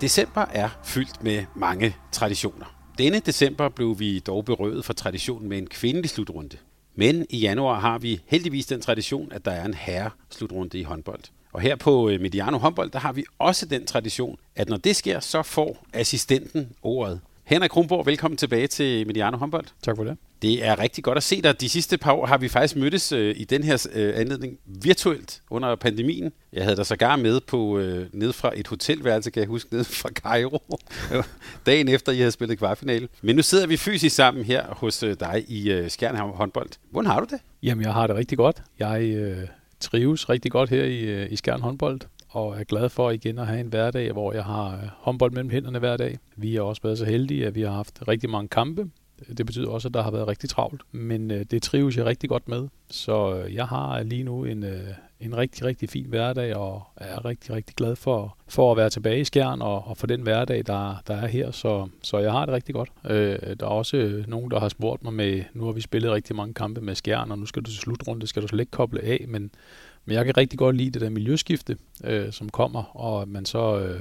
December er fyldt med mange traditioner. Denne december blev vi dog berøvet for traditionen med en kvindelig slutrunde. Men i januar har vi heldigvis den tradition, at der er en herre slutrunde i håndbold. Og her på øh, Mediano håndbold, der har vi også den tradition, at når det sker, så får assistenten ordet. Henrik Kronborg, velkommen tilbage til Mediano håndbold. Tak for det. Det er rigtig godt at se dig. De sidste par år har vi faktisk mødtes øh, i den her øh, anledning virtuelt under pandemien. Jeg havde dig sågar med på øh, ned fra et hotelværelse, kan jeg huske, ned fra Cairo, dagen efter I havde spillet kvartfinale. Men nu sidder vi fysisk sammen her hos øh, dig i øh, Skjern håndbold. Hvordan har du det? Jamen, jeg har det rigtig godt. Jeg øh, trives rigtig godt her i, øh, i Skjern håndbold og er glad for igen at have en hverdag, hvor jeg har øh, håndbold mellem hænderne hver dag. Vi har også været så heldige, at vi har haft rigtig mange kampe, det betyder også, at der har været rigtig travlt, men øh, det trives jeg rigtig godt med. Så øh, jeg har lige nu en, øh, en rigtig, rigtig fin hverdag, og er rigtig, rigtig glad for, for at være tilbage i Skjern og, og for den hverdag, der, der er her. Så, så jeg har det rigtig godt. Øh, der er også øh, nogen, der har spurgt mig med, nu har vi spillet rigtig mange kampe med Skjern, og nu skal du til slutrunde, skal du slet ikke koble af, men, men jeg kan rigtig godt lide det der miljøskifte, øh, som kommer, og man så... Øh,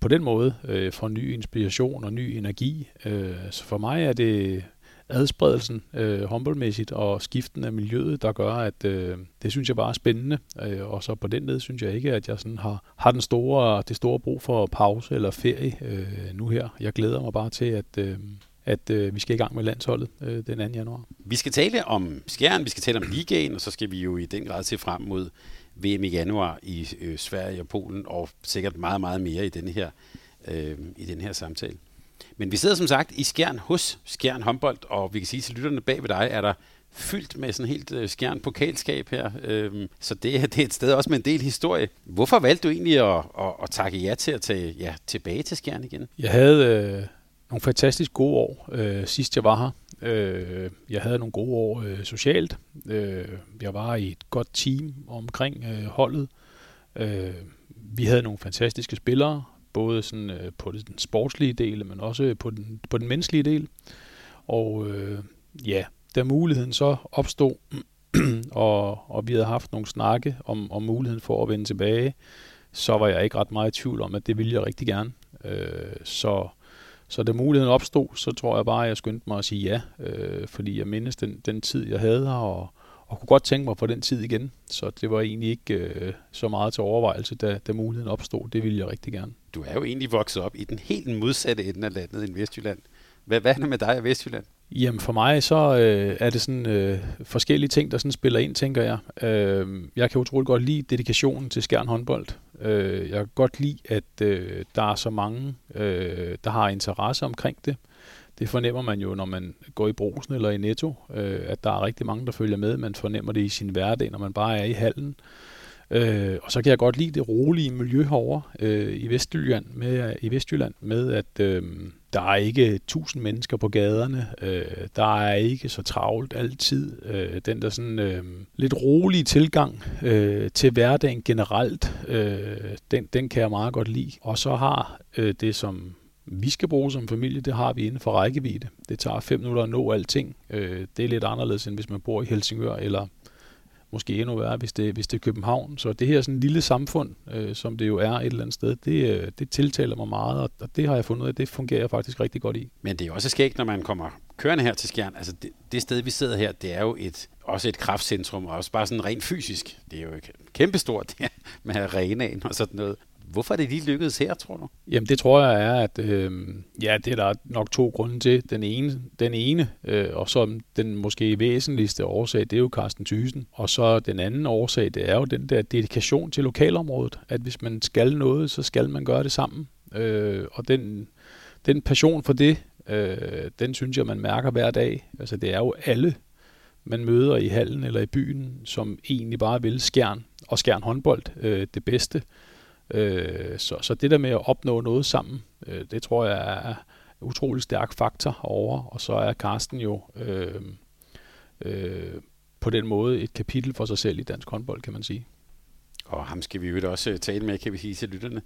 på den måde øh, får ny inspiration og ny energi. Øh, så for mig er det adspredelsen øh, håndboldmæssigt og skiften af miljøet, der gør, at øh, det synes jeg bare er spændende. Øh, og så på den led synes jeg ikke, at jeg sådan har, har den store, det store brug for pause eller ferie øh, nu her. Jeg glæder mig bare til, at, øh, at øh, vi skal i gang med landsholdet øh, den 2. januar. Vi skal tale om Skjern, vi skal tale om ligaen, og så skal vi jo i den grad se frem mod VM i januar i øh, Sverige og Polen, og sikkert meget, meget mere i den her, øh, i den her samtale. Men vi sidder som sagt i Skjern hos Skjern håndbold, og vi kan sige til lytterne bag ved dig, er der fyldt med sådan helt øh, skjern pokalskab her. Øh, så det, det er et sted også med en del historie. Hvorfor valgte du egentlig at, at, at takke ja til at tage ja, tilbage til Skjern igen? Jeg havde øh, nogle fantastisk gode år, øh, sidst jeg var her. Øh, jeg havde nogle gode år øh, socialt. Øh, jeg var i et godt team omkring øh, holdet. Øh, vi havde nogle fantastiske spillere, både sådan, øh, på den sportslige del, men også på den, på den menneskelige del. Og øh, ja, da muligheden så opstod, og, og vi havde haft nogle snakke om, om muligheden for at vende tilbage, så var jeg ikke ret meget i tvivl om, at det ville jeg rigtig gerne. Øh, så så da muligheden opstod, så tror jeg bare, at jeg skyndte mig at sige ja, øh, fordi jeg mindes den, den tid, jeg havde her, og, og kunne godt tænke mig på den tid igen. Så det var egentlig ikke øh, så meget til overvejelse, da, da muligheden opstod. Det ville jeg rigtig gerne. Du er jo egentlig vokset op i den helt modsatte ende af landet i Vestjylland. Hvad, hvad er det med dig i Vestjylland? Jamen for mig så øh, er det sådan øh, forskellige ting, der sådan spiller ind, tænker jeg. Øh, jeg kan utrolig godt lide dedikationen til Skjern håndbold. Øh, jeg kan godt lide, at øh, der er så mange, øh, der har interesse omkring det. Det fornemmer man jo, når man går i brosen eller i Netto, øh, at der er rigtig mange, der følger med. Man fornemmer det i sin hverdag, når man bare er i hallen. Øh, og så kan jeg godt lide det rolige miljø herovre øh, i Vestjylland med, i Vestjylland med at øh, der er ikke tusind mennesker på gaderne. Øh, der er ikke så travlt altid. Øh, den der sådan øh, lidt rolige tilgang øh, til hverdagen generelt, øh, den, den kan jeg meget godt lide. Og så har øh, det, som vi skal bruge som familie, det har vi inden for rækkevidde. Det tager fem minutter at nå alting. Øh, det er lidt anderledes, end hvis man bor i Helsingør eller måske endnu værre, hvis det, hvis det er København. Så det her sådan lille samfund, øh, som det jo er et eller andet sted, det, øh, det tiltaler mig meget, og, og det har jeg fundet ud af, det fungerer jeg faktisk rigtig godt i. Men det er også skægt, når man kommer kørende her til Skjern. Altså det, det sted, vi sidder her, det er jo et, også et kraftcentrum, og også bare sådan rent fysisk. Det er jo kæmpestort med arenaen og sådan noget. Hvorfor er det lige lykkedes her, tror du? Jamen det tror jeg er, at øh, ja, det er der nok to grunde til. Den ene, den ene øh, og så den måske væsentligste årsag, det er jo Carsten Thysen. Og så den anden årsag, det er jo den der dedikation til lokalområdet. At hvis man skal noget, så skal man gøre det sammen. Øh, og den, den passion for det, øh, den synes jeg, man mærker hver dag. Altså det er jo alle, man møder i hallen eller i byen, som egentlig bare vil skærn og skærn håndbold øh, det bedste. Øh, så, så det der med at opnå noget sammen, øh, det tror jeg er en utrolig stærk faktor over. Og så er Karsten jo øh, øh, på den måde et kapitel for sig selv i dansk håndbold, kan man sige. Og ham skal vi jo også øh, tale med, kan vi sige til lytterne.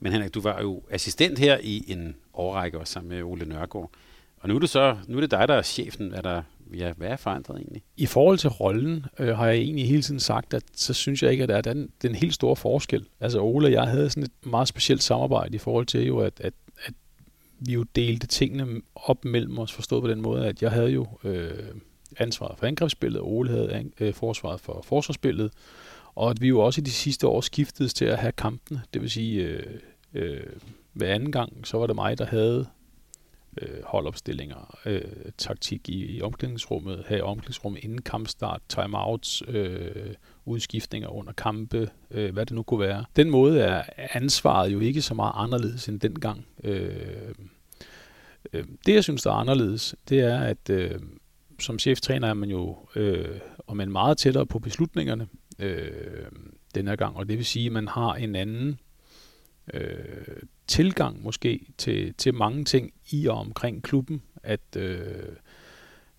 Men Henrik, du var jo assistent her i en årrække også sammen med Ole Nørgaard. Og nu er det så nu er det dig, der er chefen. Er der, ja, hvad er forandret egentlig? I forhold til rollen øh, har jeg egentlig hele tiden sagt, at så synes jeg ikke, at der er den, den helt store forskel. Altså Ole og jeg havde sådan et meget specielt samarbejde i forhold til jo, at, at, at vi jo delte tingene op mellem os, forstået på den måde, at jeg havde jo øh, ansvaret for angrebsspillet, og Ole havde øh, forsvaret for forsvarsspillet, og at vi jo også i de sidste år skiftedes til at have kampene. Det vil sige, øh, øh, hver anden gang, så var det mig, der havde øh, holdopstillinger, øh, taktik i, i omklædningsrummet, her i omklædningsrummet inden kampstart, timeouts, øh, udskiftninger under kampe, øh, hvad det nu kunne være. Den måde er ansvaret jo ikke så meget anderledes end dengang. Øh, øh, det, jeg synes, der er anderledes, det er, at øh, som cheftræner er man jo øh, og man meget tættere på beslutningerne øh, den her gang, og det vil sige, at man har en anden øh, tilgang måske til, til mange ting i og omkring klubben, at, øh,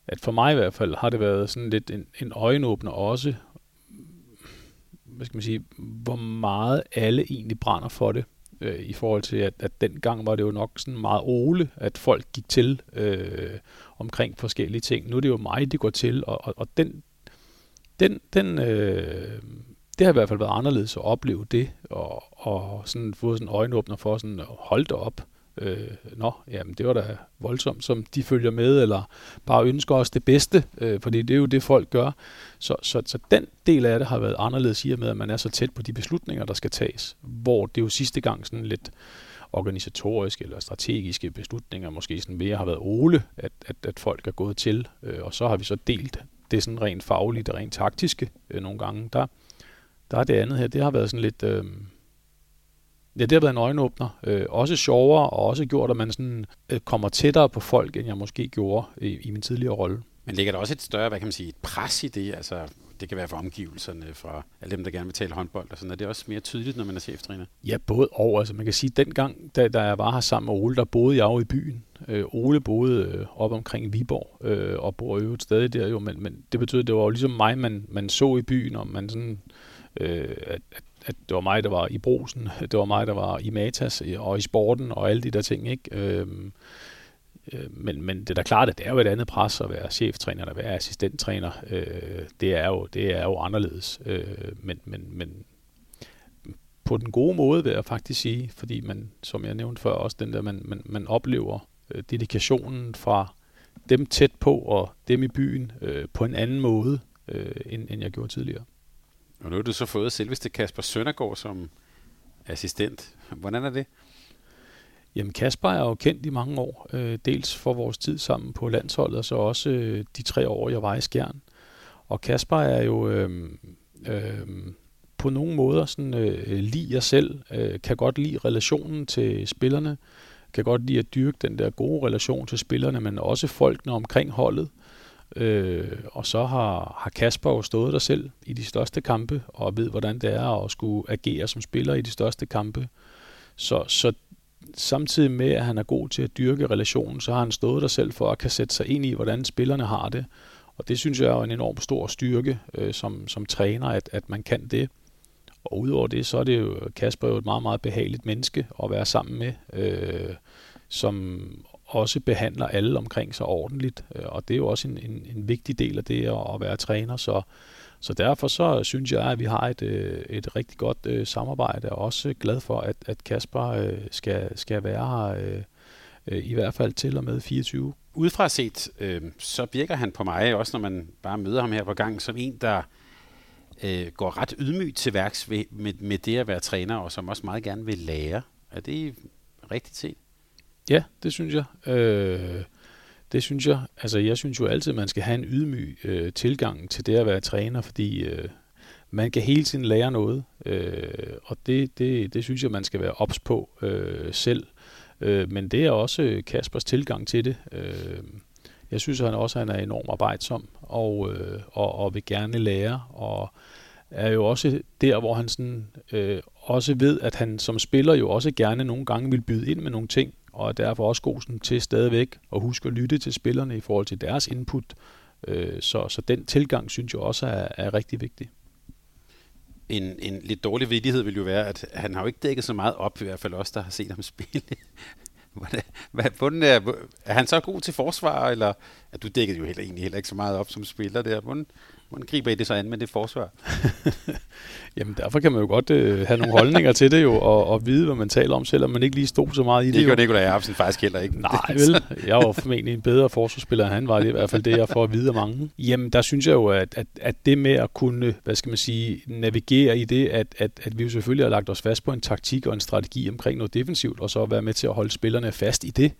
at for mig i hvert fald har det været sådan lidt en, en øjenåbner også, hvad skal man sige, hvor meget alle egentlig brænder for det, øh, i forhold til, at, at dengang var det jo nok sådan meget ole, at folk gik til øh, omkring forskellige ting. Nu er det jo mig, de går til, og, og, og den, den, den, øh, det har i hvert fald været anderledes at opleve det, og, og sådan få sådan øjenåbner for sådan at holde det op. Øh, nå, jamen det var da voldsomt, som de følger med, eller bare ønsker os det bedste, øh, fordi det er jo det, folk gør. Så, så, så den del af det har været anderledes i og med, at man er så tæt på de beslutninger, der skal tages, hvor det jo sidste gang sådan lidt organisatoriske eller strategiske beslutninger måske sådan mere har været Ole, at, at, at folk er gået til, øh, og så har vi så delt det sådan rent faglige, det rent taktiske øh, nogle gange. Der, der er det andet her, det har været sådan lidt... Øh, ja, det har været en øjenåbner. Øh, også sjovere, og også gjort, at man sådan, øh, kommer tættere på folk, end jeg måske gjorde i, i min tidligere rolle. Men ligger der også et større, hvad kan man sige, et pres i det? Altså, det kan være for omgivelserne, for alle dem, der gerne vil tale håndbold og sådan. Er det også mere tydeligt, når man er cheftræner? Ja, både og. Altså, man kan sige, at dengang, da, da jeg var her sammen med Ole, der boede jeg jo i byen. Øh, Ole boede øh, op omkring Viborg, øh, og bor jo stadig der jo, men, men det betyder, at det var jo ligesom mig, man, man så i byen, og man sådan, øh, at, at det var mig, der var i brosen, det var mig, der var i Matas øh, og i sporten og alle de der ting. Ikke? Øhm, øh, men, men det er da klart, at det er jo et andet pres at være cheftræner eller være assistenttræner. Øh, det, er jo, det er jo anderledes. Øh, men, men, men på den gode måde vil jeg faktisk sige, fordi man, som jeg nævnte før, også den der, man, man, man oplever øh, dedikationen fra dem tæt på og dem i byen øh, på en anden måde, øh, end, end jeg gjorde tidligere. Og nu har du så fået selveste Kasper Søndergaard som assistent. Hvordan er det? Jamen Kasper er jo kendt i mange år, øh, dels for vores tid sammen på landsholdet, og så også øh, de tre år, jeg var i Skjern. Og Kasper er jo øh, øh, på nogle måder sådan, øh, lige jeg selv, øh, kan godt lide relationen til spillerne, kan godt lide at dyrke den der gode relation til spillerne, men også folkene omkring holdet. Øh, Øh, og så har, har Kasper jo stået der selv i de største kampe, og ved, hvordan det er at skulle agere som spiller i de største kampe. Så, så samtidig med, at han er god til at dyrke relationen, så har han stået der selv for at kan sætte sig ind i, hvordan spillerne har det. Og det synes jeg er en enorm stor styrke øh, som, som træner, at, at man kan det. Og udover det, så er det jo Kasper jo et meget, meget behageligt menneske at være sammen med, øh, som også behandler alle omkring sig ordentligt. Øh, og det er jo også en, en, en vigtig del af det at, være træner. Så, så derfor så synes jeg, at vi har et, øh, et rigtig godt øh, samarbejde, og også glad for, at, at Kasper skal, skal være her i hvert fald til og med 24. Udefra set, øh, så virker han på mig, også når man bare møder ham her på gang, som en, der øh, går ret ydmygt til værks ved, med, med det at være træner, og som også meget gerne vil lære. Er det rigtigt set? Ja, det synes jeg. Øh, det synes jeg. Altså, jeg synes jo altid, at man skal have en ydmyg øh, tilgang til det at være træner, fordi øh, man kan hele tiden lære noget, øh, og det, det, det synes jeg, man skal være ops på øh, selv. Øh, men det er også Kaspers tilgang til det. Øh, jeg synes han også, at han er enormt arbejdsom og, øh, og, og vil gerne lære, og er jo også der, hvor han sådan, øh, også ved, at han som spiller jo også gerne nogle gange vil byde ind med nogle ting, og er derfor også god sådan, til stadigvæk at huske at lytte til spillerne i forhold til deres input. Øh, så, så den tilgang synes jeg også er, er rigtig vigtig. En, en lidt dårlig vidighed vil jo være, at han har jo ikke dækket så meget op, i hvert fald os, der har set ham spille. Hvordan, er, er han så god til forsvar, eller at du dækkede jo heller, egentlig heller ikke så meget op som spiller der? Hvordan, Hvordan griber I det så an med det forsvar? Jamen derfor kan man jo godt øh, have nogle holdninger til det jo, og, og vide, hvad man taler om, selvom man ikke lige stod så meget i det. Det gør Nikolaj Jacobsen faktisk heller ikke. Nej, vel. Jeg var formentlig en bedre forsvarsspiller, end han var. Det i hvert fald det, jeg får at vide af mange. Jamen der synes jeg jo, at, at, at det med at kunne, hvad skal man sige, navigere i det, at, at, at vi jo selvfølgelig har lagt os fast på en taktik og en strategi omkring noget defensivt, og så være med til at holde spillerne fast i det.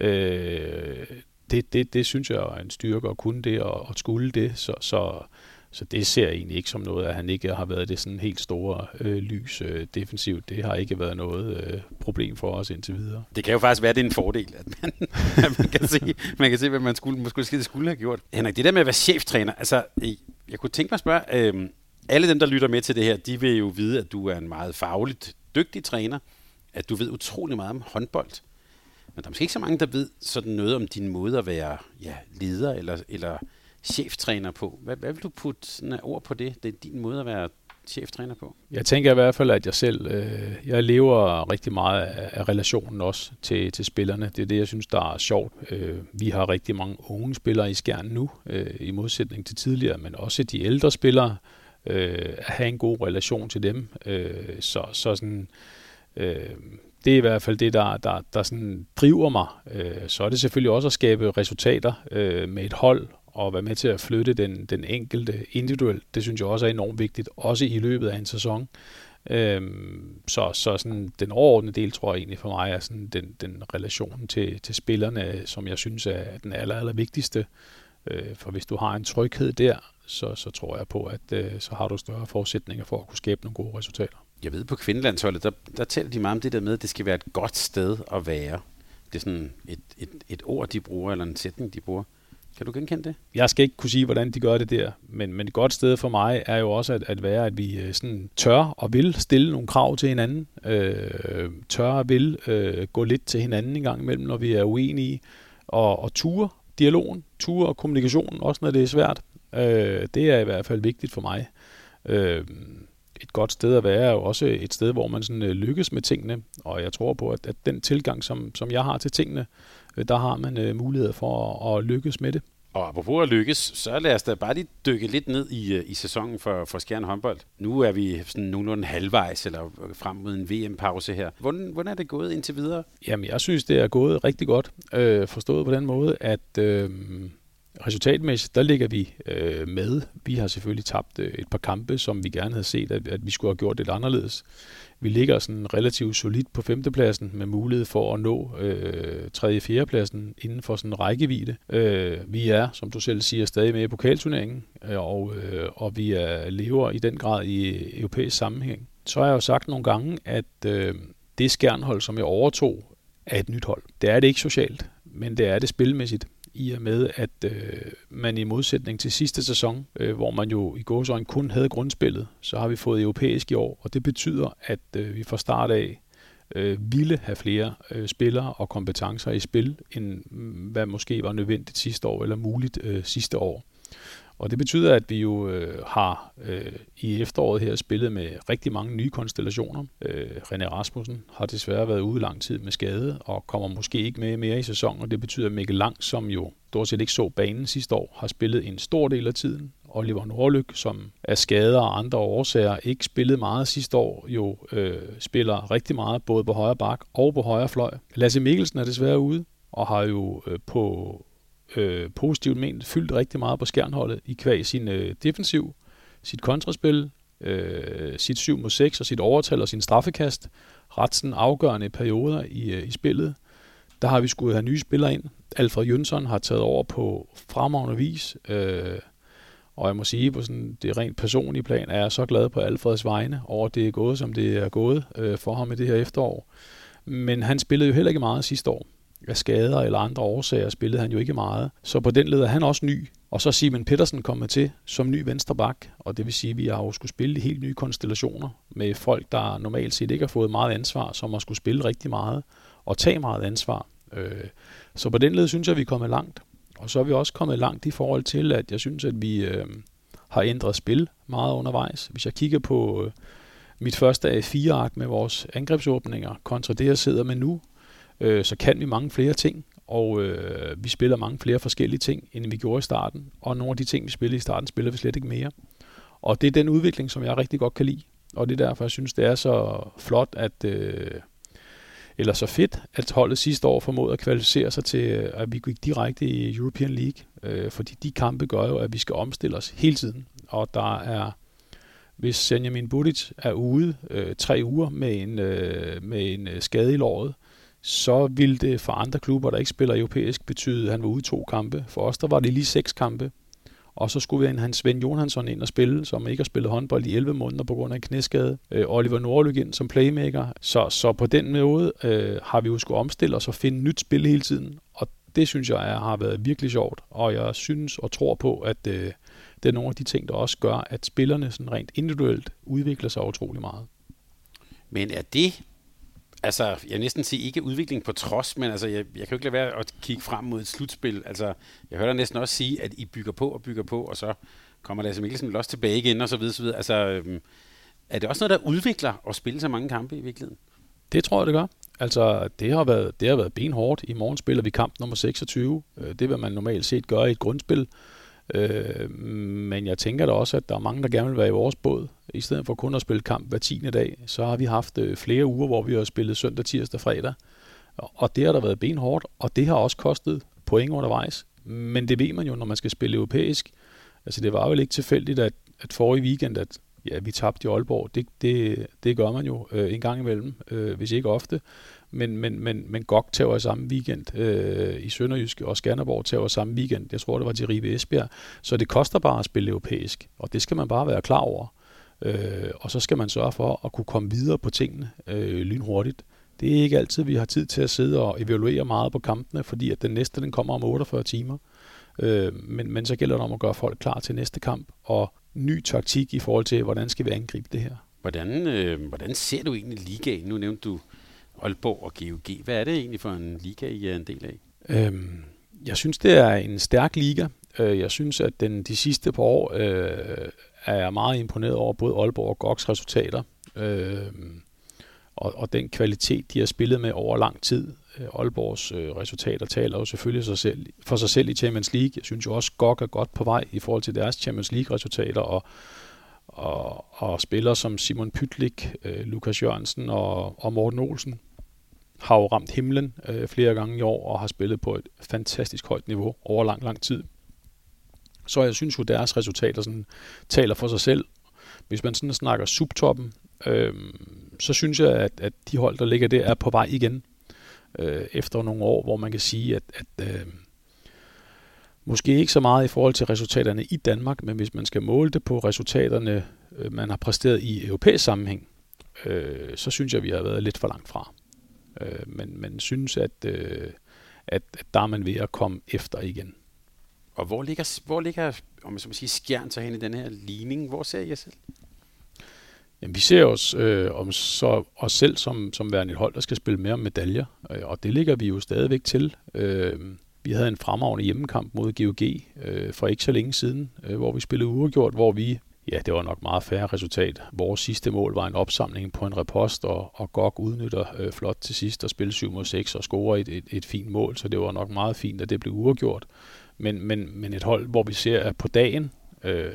Øh, det, det, det synes jeg er en styrke at kunne det og, og skulle det. Så, så, så det ser jeg egentlig ikke som noget, at han ikke har været det sådan helt store øh, lys øh, defensivt. Det har ikke været noget øh, problem for os indtil videre. Det kan jo faktisk være, at det er en fordel, at man, at man, kan, se, man kan se, hvad man skulle, måske skulle have gjort. Henrik, det der med at være cheftræner, altså, jeg kunne tænke mig at spørge, øh, alle dem, der lytter med til det her, de vil jo vide, at du er en meget fagligt dygtig træner, at du ved utrolig meget om håndbold. Men der er måske ikke så mange, der ved sådan noget om din måde at være ja, leder eller, eller cheftræner på. Hvad, hvad vil du putte sådan ord på det? Det er din måde at være cheftræner på? Jeg tænker i hvert fald, at jeg selv, øh, jeg lever rigtig meget af, af relationen også til, til spillerne. Det er det, jeg synes, der er sjovt. Øh, vi har rigtig mange unge spillere i skærn nu, øh, i modsætning til tidligere, men også de ældre spillere, øh, at have en god relation til dem. Øh, så, så sådan, øh, det er i hvert fald det, der, der, der sådan driver mig. Øh, så er det selvfølgelig også at skabe resultater øh, med et hold, og være med til at flytte den, den enkelte individuelt. Det synes jeg også er enormt vigtigt, også i løbet af en sæson. Øhm, så så sådan, den overordnede del, tror jeg egentlig for mig, er sådan den, den relation til, til spillerne, som jeg synes er den aller, aller vigtigste. Øh, for hvis du har en tryghed der, så, så tror jeg på, at øh, så har du større forudsætninger for at kunne skabe nogle gode resultater jeg ved på kvindelandsholdet, der, der taler de meget om det der med, at det skal være et godt sted at være. Det er sådan et, et, et ord, de bruger, eller en sætning, de bruger. Kan du genkende det? Jeg skal ikke kunne sige, hvordan de gør det der, men, men et godt sted for mig er jo også at, at være, at vi øh, sådan tør og vil stille nogle krav til hinanden. Øh, tør og vil øh, gå lidt til hinanden en gang imellem, når vi er uenige, og, og ture dialogen, ture og kommunikationen, også når det er svært. Øh, det er i hvert fald vigtigt for mig. Øh, et godt sted at være er jo også et sted, hvor man sådan, øh, lykkes med tingene. Og jeg tror på, at, at den tilgang, som, som jeg har til tingene, øh, der har man uh, mulighed for at, at lykkes med det. Og apropos at lykkes, så lad os da bare lige dykke lidt ned i, i sæsonen for, for Skjern håndbold. Nu er vi sådan nogenlunde halvvejs, eller frem mod en VM-pause her. Hvordan, hvordan er det gået indtil videre? Jamen, jeg synes, det er gået rigtig godt. Øh, forstået på den måde, at øh, resultatmæssigt, der ligger vi øh, med. Vi har selvfølgelig tabt øh, et par kampe, som vi gerne havde set, at, at vi skulle have gjort lidt anderledes. Vi ligger sådan relativt solidt på femtepladsen med mulighed for at nå øh, 3. og 4. pladsen inden for sådan en rækkevidde. Øh, vi er, som du selv siger, stadig med i pokalturneringen, øh, og, øh, og vi er lever i den grad i øh, europæisk sammenhæng. Så har jeg jo sagt nogle gange, at øh, det skærnhold, som jeg overtog, er et nyt hold. Det er det ikke socialt, men det er det spilmæssigt i og med, at øh, man i modsætning til sidste sæson, øh, hvor man jo i gåsøjne kun havde grundspillet, så har vi fået europæisk i år, og det betyder, at øh, vi fra start af øh, ville have flere øh, spillere og kompetencer i spil, end mm, hvad måske var nødvendigt sidste år, eller muligt øh, sidste år. Og det betyder, at vi jo øh, har øh, i efteråret her spillet med rigtig mange nye konstellationer. Øh, René Rasmussen har desværre været ude lang tid med skade, og kommer måske ikke med mere i sæsonen, og det betyder, at Mikkel Lang, som jo stort set ikke så banen sidste år, har spillet en stor del af tiden. Oliver Nordlyk, som er skader og andre årsager ikke spillet meget sidste år, jo øh, spiller rigtig meget både på højre bak og på højre fløj. Lasse Mikkelsen er desværre ude, og har jo øh, på øh, positivt ment fyldt rigtig meget på skærnholdet i kvæg sin øh, defensiv, sit kontraspil, øh, sit 7 mod 6 og sit overtal og sin straffekast. Ret sådan afgørende perioder i, øh, i spillet. Der har vi skulle have nye spillere ind. Alfred Jønsson har taget over på fremragende vis. Øh, og jeg må sige, på sådan det rent personlige plan, er jeg så glad på Alfreds vegne over, at det er gået, som det er gået øh, for ham i det her efterår. Men han spillede jo heller ikke meget sidste år. Af skader eller andre årsager spillede han jo ikke meget. Så på den led er han også ny. Og så Simon Petersen kommet til som ny venstreback, og det vil sige, at vi har jo skulle spille helt nye konstellationer med folk, der normalt set ikke har fået meget ansvar, som har skulle spille rigtig meget og tage meget ansvar. Øh, så på den led synes jeg, at vi er kommet langt. Og så er vi også kommet langt i forhold til, at jeg synes, at vi øh, har ændret spil meget undervejs. Hvis jeg kigger på øh, mit første af fire ark med vores angrebsåbninger kontra det, jeg sidder med nu, øh, så kan vi mange flere ting, og øh, vi spiller mange flere forskellige ting, end vi gjorde i starten. Og nogle af de ting, vi spillede i starten, spiller vi slet ikke mere. Og det er den udvikling, som jeg rigtig godt kan lide. Og det er derfor, jeg synes, det er så flot, at... Øh, eller så fedt, at holdet sidste år formåede at kvalificere sig til, øh, at vi gik direkte i European League. Øh, fordi de kampe gør jo, at vi skal omstille os hele tiden. Og der er, hvis Senjamin Budic er ude øh, tre uger med en, øh, med en øh, skade i låret, så ville det for andre klubber, der ikke spiller europæisk, betyde, at han var ude to kampe. For os der var det lige seks kampe. Og så skulle vi have Hans Svend Johansson ind og spille, som ikke har spillet håndbold i 11 måneder på grund af en knæskade. Øh, Oliver Nordlyk ind som playmaker. Så, så på den måde øh, har vi jo skulle omstille os og finde nyt spil hele tiden. Og det synes jeg er, har været virkelig sjovt. Og jeg synes og tror på, at øh, det er nogle af de ting, der også gør, at spillerne sådan rent individuelt udvikler sig utrolig meget. Men er det altså, jeg vil næsten sige ikke udvikling på trods, men altså, jeg, jeg kan jo ikke lade være at kigge frem mod et slutspil. Altså, jeg hører næsten også sige, at I bygger på og bygger på, og så kommer Lasse Mikkelsen også tilbage igen, og så videre, så videre. Altså, øhm, er det også noget, der udvikler at spille så mange kampe i virkeligheden? Det tror jeg, det gør. Altså, det har været, det har været benhårdt. I morgen spiller vi kamp nummer 26. Øh, det vil man normalt set gøre i et grundspil. Øh, men jeg tænker da også, at der er mange, der gerne vil være i vores båd. I stedet for kun at spille kamp hver tiende dag, så har vi haft øh, flere uger, hvor vi har spillet søndag, tirsdag, fredag. Og det har der været benhårdt, og det har også kostet point undervejs. Men det ved man jo, når man skal spille europæisk. Altså det var vel ikke tilfældigt, at, at forrige weekend, at ja, vi tabte i Aalborg. Det, det, det gør man jo øh, en gang imellem, øh, hvis ikke ofte men, men, men, men GOG tager samme weekend øh, i Sønderjysk, og Skanderborg tager samme weekend. Jeg tror, det var til Ribe Esbjerg. Så det koster bare at spille europæisk, og det skal man bare være klar over. Øh, og så skal man sørge for at kunne komme videre på tingene øh, lynhurtigt. Det er ikke altid, vi har tid til at sidde og evaluere meget på kampene, fordi at den næste den kommer om 48 timer. Øh, men, men så gælder det om at gøre folk klar til næste kamp, og ny taktik i forhold til, hvordan skal vi angribe det her. Hvordan, øh, hvordan ser du egentlig ligaen? Nu nævnte du Aalborg og GOG. Hvad er det egentlig for en liga, I er en del af? Øhm, jeg synes, det er en stærk liga. Øh, jeg synes, at den de sidste par år øh, er jeg meget imponeret over både Aalborg og GOGs resultater. Øh, og, og den kvalitet, de har spillet med over lang tid. Øh, Aalborgs øh, resultater taler jo selvfølgelig sig selv, for sig selv i Champions League. Jeg synes jo også, GOG er godt på vej i forhold til deres Champions League-resultater, og og, og spillere som Simon Pytlik, øh, Lukas Jørgensen og, og Morten Olsen har jo ramt himlen øh, flere gange i år og har spillet på et fantastisk højt niveau over lang, lang tid. Så jeg synes jo, deres resultater sådan, taler for sig selv. Hvis man sådan snakker subtoppen, øh, så synes jeg, at, at de hold, der ligger der, er på vej igen. Øh, efter nogle år, hvor man kan sige, at, at øh, Måske ikke så meget i forhold til resultaterne i Danmark, men hvis man skal måle det på resultaterne, øh, man har præsteret i europæisk sammenhæng, øh, så synes jeg, at vi har været lidt for langt fra. Øh, men man synes, at, øh, at, at der er man ved at komme efter igen. Og hvor ligger, hvor ligger om man så må sige, skjern så hen i den her ligning? Hvor ser jeg selv? Jamen, vi ser os, øh, om så, os selv som, som værende et hold, der skal spille mere medaljer, øh, og det ligger vi jo stadigvæk til. Øh, vi havde en fremragende hjemmekamp mod GOG øh, for ikke så længe siden, øh, hvor vi spillede uafgjort, hvor vi, ja, det var nok meget færre resultat. Vores sidste mål var en opsamling på en repost, og, og Gok udnytter øh, flot til sidst at spille 7 mod 6 og score et, et, et fint mål, så det var nok meget fint, at det blev uafgjort. Men, men, men et hold, hvor vi ser, at på dagen øh,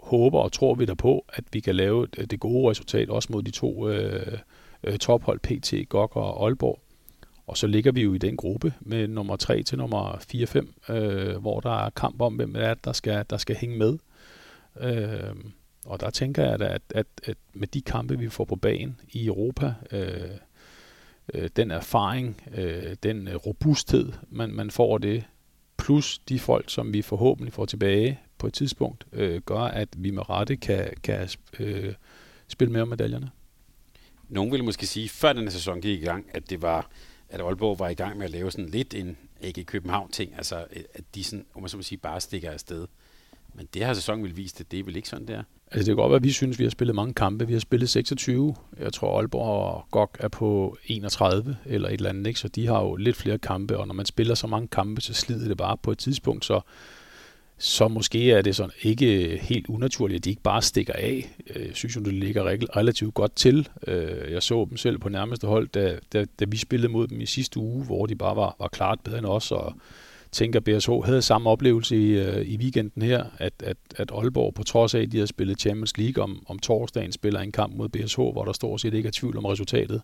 håber og tror vi der på, at vi kan lave det gode resultat også mod de to øh, øh tophold, PT, GOG og Aalborg. Og så ligger vi jo i den gruppe med nummer 3 til nummer 4-5, øh, hvor der er kamp om, hvem er der skal, der skal hænge med. Øh, og der tænker jeg, da, at, at, at med de kampe, vi får på banen i Europa, øh, øh, den erfaring, øh, den øh, robusthed, man, man får det, plus de folk, som vi forhåbentlig får tilbage på et tidspunkt, øh, gør, at vi med rette kan, kan øh, spille med om medaljerne. nogen ville måske sige, før den sæson gik i gang, at det var at Aalborg var i gang med at lave sådan lidt en ikke København-ting, altså at de sådan, om man så må sige, bare stikker afsted. Men det her sæson vil vise, at det er vel ikke sådan, det er. Altså det kan godt være, at vi synes, at vi har spillet mange kampe. Vi har spillet 26. Jeg tror, Aalborg og GOG er på 31 eller et eller andet. Ikke? Så de har jo lidt flere kampe, og når man spiller så mange kampe, så slider det bare på et tidspunkt. Så så måske er det sådan ikke helt unaturligt, at de ikke bare stikker af. Øh, jeg synes jo, det ligger relativt godt til. Øh, jeg så dem selv på nærmeste hold, da, da, da vi spillede mod dem i sidste uge, hvor de bare var, var klart bedre end os, og tænker, at BSH havde samme oplevelse i, øh, i weekenden her, at, at, at Aalborg, på trods af, at de havde spillet Champions League om, om torsdagen, spiller en kamp mod BSH, hvor der stort set ikke er tvivl om resultatet.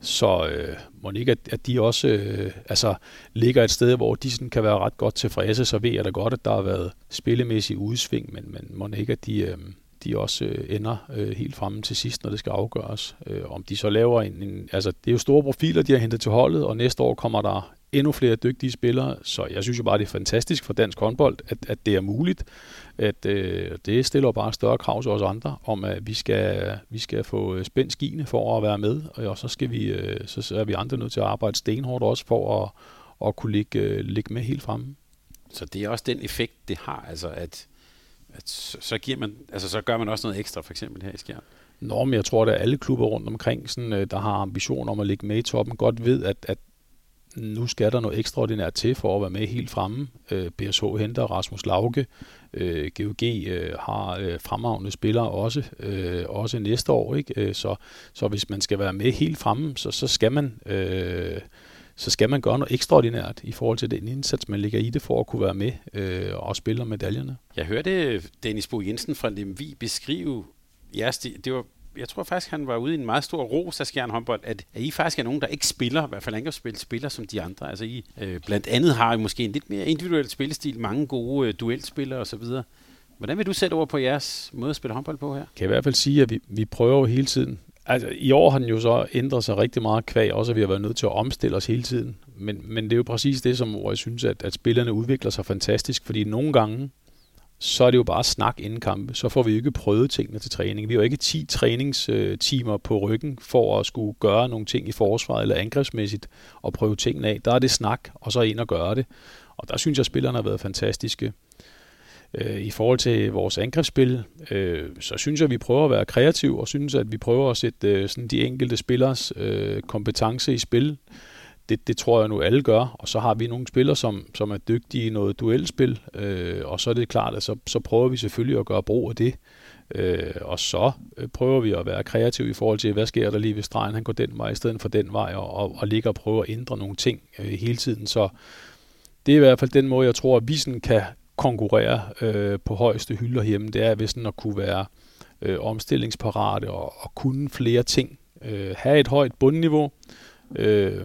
Så øh, må ikke, at, at de også øh, altså, ligger et sted, hvor de sådan kan være ret godt tilfredse, så ved jeg da godt, at der har været spillemæssig udsving, men, men må ikke, at de... Øh, de også øh, ender øh, helt fremme til sidst, når det skal afgøres. Øh, om de så laver en, en... Altså, det er jo store profiler, de har hentet til holdet, og næste år kommer der endnu flere dygtige spillere, så jeg synes jo bare, det er fantastisk for dansk håndbold, at, at det er muligt. At, øh, det stiller bare større krav til os andre, om at vi skal, vi skal få spændt skiene for at være med, og så, skal vi, øh, så er vi andre nødt til at arbejde stenhårdt også for at, at kunne ligge, øh, ligge med helt fremme. Så det er også den effekt, det har, altså at, at så, så, giver man, altså så gør man også noget ekstra, for eksempel her i Skjern. Nå, men jeg tror, at alle klubber rundt omkring, sådan, øh, der har ambition om at ligge med i toppen, godt ved, at, at nu skal der noget ekstraordinært til for at være med helt fremme. Øh, BSH henter Rasmus Lauke. Øh, GOG øh, har øh, fremragende spillere også, øh, også næste år. Ikke? Øh, så, så hvis man skal være med helt fremme, så, så skal man... Øh, så skal man gøre noget ekstraordinært i forhold til den indsats, man ligger i det for at kunne være med øh, og spille om medaljerne. Jeg hørte øh, Dennis Bo Jensen fra Lemvi beskrive jeres, det var jeg tror faktisk, han var ude i en meget stor ros af Skjern håndbold, at, at I faktisk er nogen, der ikke spiller, i hvert fald angrebsspil, spiller som de andre. Altså I øh, blandt andet har I måske en lidt mere individuel spillestil, mange gode øh, duelspillere osv. Hvordan vil du sætte over på jeres måde at spille håndbold på her? Kan jeg i hvert fald sige, at vi, vi prøver jo hele tiden. Altså, I år har den jo så ændret sig rigtig meget kvæg, også at vi har været nødt til at omstille os hele tiden. Men, men det er jo præcis det, som hvor jeg synes, at, at spillerne udvikler sig fantastisk, fordi nogle gange, så er det jo bare snak inden kampe. Så får vi jo ikke prøvet tingene til træning. Vi har jo ikke 10 træningstimer øh, på ryggen for at skulle gøre nogle ting i forsvaret eller angrebsmæssigt og prøve tingene af. Der er det snak, og så ind og gøre det. Og der synes jeg, at spillerne har været fantastiske. Øh, I forhold til vores angrebsspil, øh, så synes jeg, at vi prøver at være kreative, og synes, at vi prøver at sætte sådan de enkelte spillers kompetence i spil det, det tror jeg nu alle gør. Og så har vi nogle spillere, som, som er dygtige i noget duelspil, øh, og så er det klart, at så, så prøver vi selvfølgelig at gøre brug af det. Øh, og så øh, prøver vi at være kreative i forhold til, hvad sker der lige ved stregen, han går den vej i stedet for den vej, og, og, og ligger og prøver at ændre nogle ting øh, hele tiden. Så det er i hvert fald den måde, jeg tror, at vi sådan kan konkurrere øh, på højeste hylder hjemme. Det er ved sådan at kunne være øh, omstillingsparate og, og kunne flere ting. Øh, have et højt bundniveau. Øh,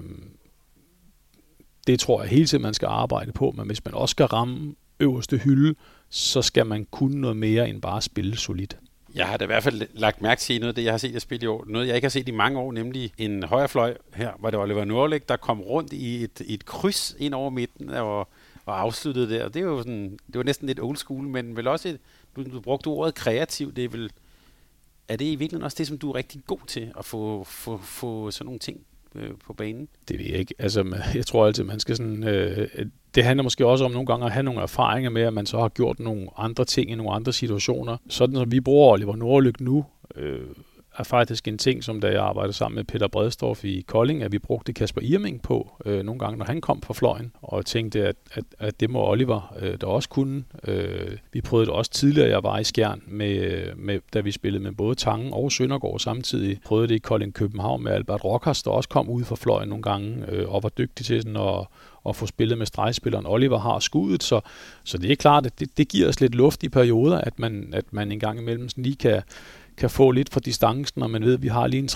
det tror jeg hele tiden, man skal arbejde på, men hvis man også skal ramme øverste hylde, så skal man kunne noget mere end bare spille solidt. Jeg har da i hvert fald lagt mærke til noget af det, jeg har set jer spille i år. Noget, jeg ikke har set i mange år, nemlig en højrefløj her, hvor det var Oliver Nordlæg, der kom rundt i et, et kryds ind over midten og, og afsluttede der. Det, er jo sådan, det var næsten lidt old school, men vel også, et, du, du brugte ordet kreativ, det er vel, er det i virkeligheden også det, som du er rigtig god til, at få, få, få sådan nogle ting øh, på banen? Det ved jeg ikke. Altså, man, jeg tror altid, man skal sådan... Øh, det handler måske også om nogle gange at have nogle erfaringer med, at man så har gjort nogle andre ting i nogle andre situationer. Sådan som vi bruger Oliver Nordlyk nu, øh, er faktisk en ting, som da jeg arbejdede sammen med Peter Bredstorff i Kolding, at vi brugte Kasper Irming på øh, nogle gange, når han kom fra fløjen, og tænkte, at, at, at det må Oliver øh, der også kunne. Øh, vi prøvede det også tidligere, jeg var i Skjern, med, øh, med, da vi spillede med både Tangen og Søndergaard samtidig. Prøvede det i Kolding København med Albert Rockers, der også kom ud fra fløjen nogle gange, øh, og var dygtig til sådan at, at få spillet med stregspilleren. Oliver har skuddet, så, så det er klart, at det, det giver os lidt luft i perioder, at man, at man en gang imellem sådan lige kan kan få lidt for distancen, og man ved, at vi har lige en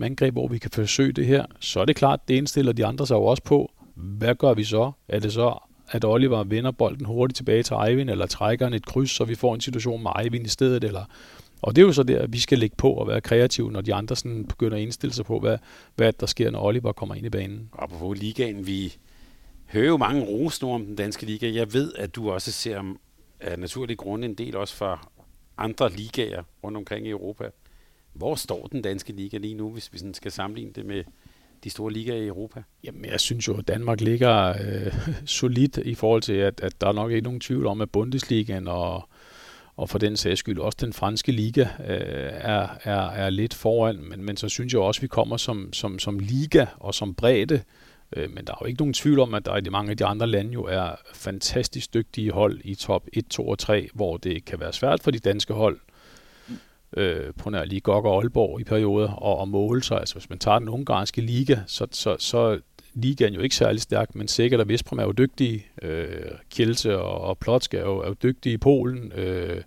3-4-5 angreb, hvor vi kan forsøge det her, så er det klart, det indstiller de andre sig jo også på. Hvad gør vi så? Er det så, at Oliver vinder bolden hurtigt tilbage til Eivind, eller trækker han et kryds, så vi får en situation med Eivind i stedet, eller og det er jo så der, at vi skal lægge på og være kreative, når de andre sådan begynder at indstille sig på, hvad, hvad der sker, når Oliver kommer ind i banen. Og på ligaen, vi hører jo mange rosende om den danske liga. Jeg ved, at du også ser af naturlige grunde en del også fra andre ligaer rundt omkring i Europa. Hvor står den danske liga lige nu, hvis vi sådan skal sammenligne det med de store ligaer i Europa? Jamen, jeg synes jo, at Danmark ligger øh, solidt i forhold til, at, at der er nok ikke nogen tvivl om, at Bundesligaen og, og for den sags skyld også den franske liga øh, er, er, er lidt foran. Men, men så synes jeg også, at vi kommer som, som, som liga og som bredde. Øh, men der er jo ikke nogen tvivl om, at der i de mange af de andre lande jo er fantastisk dygtige hold i top 1, 2 og 3, hvor det kan være svært for de danske hold øh, på nær lige Gok og Aalborg i perioder, og, og måle sig. Altså hvis man tager den ungarske liga, så, så, så ligaen jo ikke særlig stærk, men sikkert og Vestbrom er jo dygtige. Øh, Kielse og, og Plotsk er jo, er jo dygtige i Polen. Øh,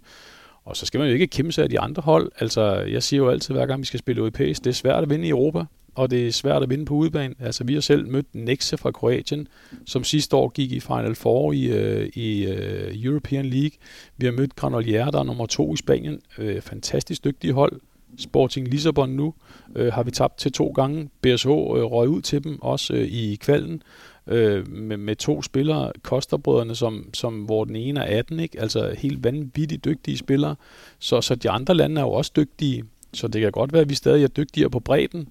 og så skal man jo ikke kæmpe sig af de andre hold. Altså, jeg siger jo altid, hver gang vi skal spille europæisk, det er svært at vinde i Europa og det er svært at vinde på udebane. Altså, vi har selv mødt Nexe fra Kroatien, som sidste år gik i Final Four i, øh, i øh, European League. Vi har mødt Granolier, der er nummer to i Spanien. Øh, fantastisk dygtige hold. Sporting Lissabon nu øh, har vi tabt til to gange. BSH øh, røg ud til dem, også øh, i kvalden. øh, med, med to spillere, Kosterbrødrene, som, som, hvor den ene er 18, ikke? altså helt vanvittigt dygtige spillere. Så, så de andre lande er jo også dygtige. Så det kan godt være, at vi stadig er dygtigere på bredden,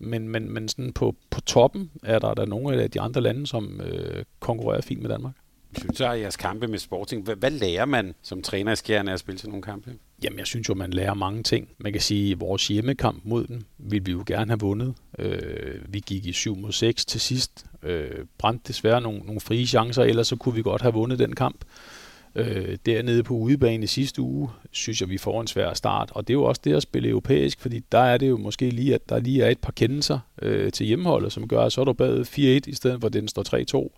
men, men, men sådan på, på toppen er der, der nogle af de andre lande, som øh, konkurrerer fint med Danmark. Hvis vi tager jeres kampe med Sporting, hvad, hvad lærer man som træner i Skjern af at spille til nogle kampe? Jamen, jeg synes jo, man lærer mange ting. Man kan sige, at vores hjemmekamp mod den ville vi jo gerne have vundet. Øh, vi gik i 7 mod 6 til sidst. Øh, brændte desværre nogle, nogle frie chancer, ellers så kunne vi godt have vundet den kamp. Øh, dernede på udebane i sidste uge, synes jeg, vi får en svær start. Og det er jo også det at spille europæisk, fordi der er det jo måske lige, at der lige er et par kendelser øh, til hjemmeholdet, som gør, at så er du bag 4-1 i stedet for, at den står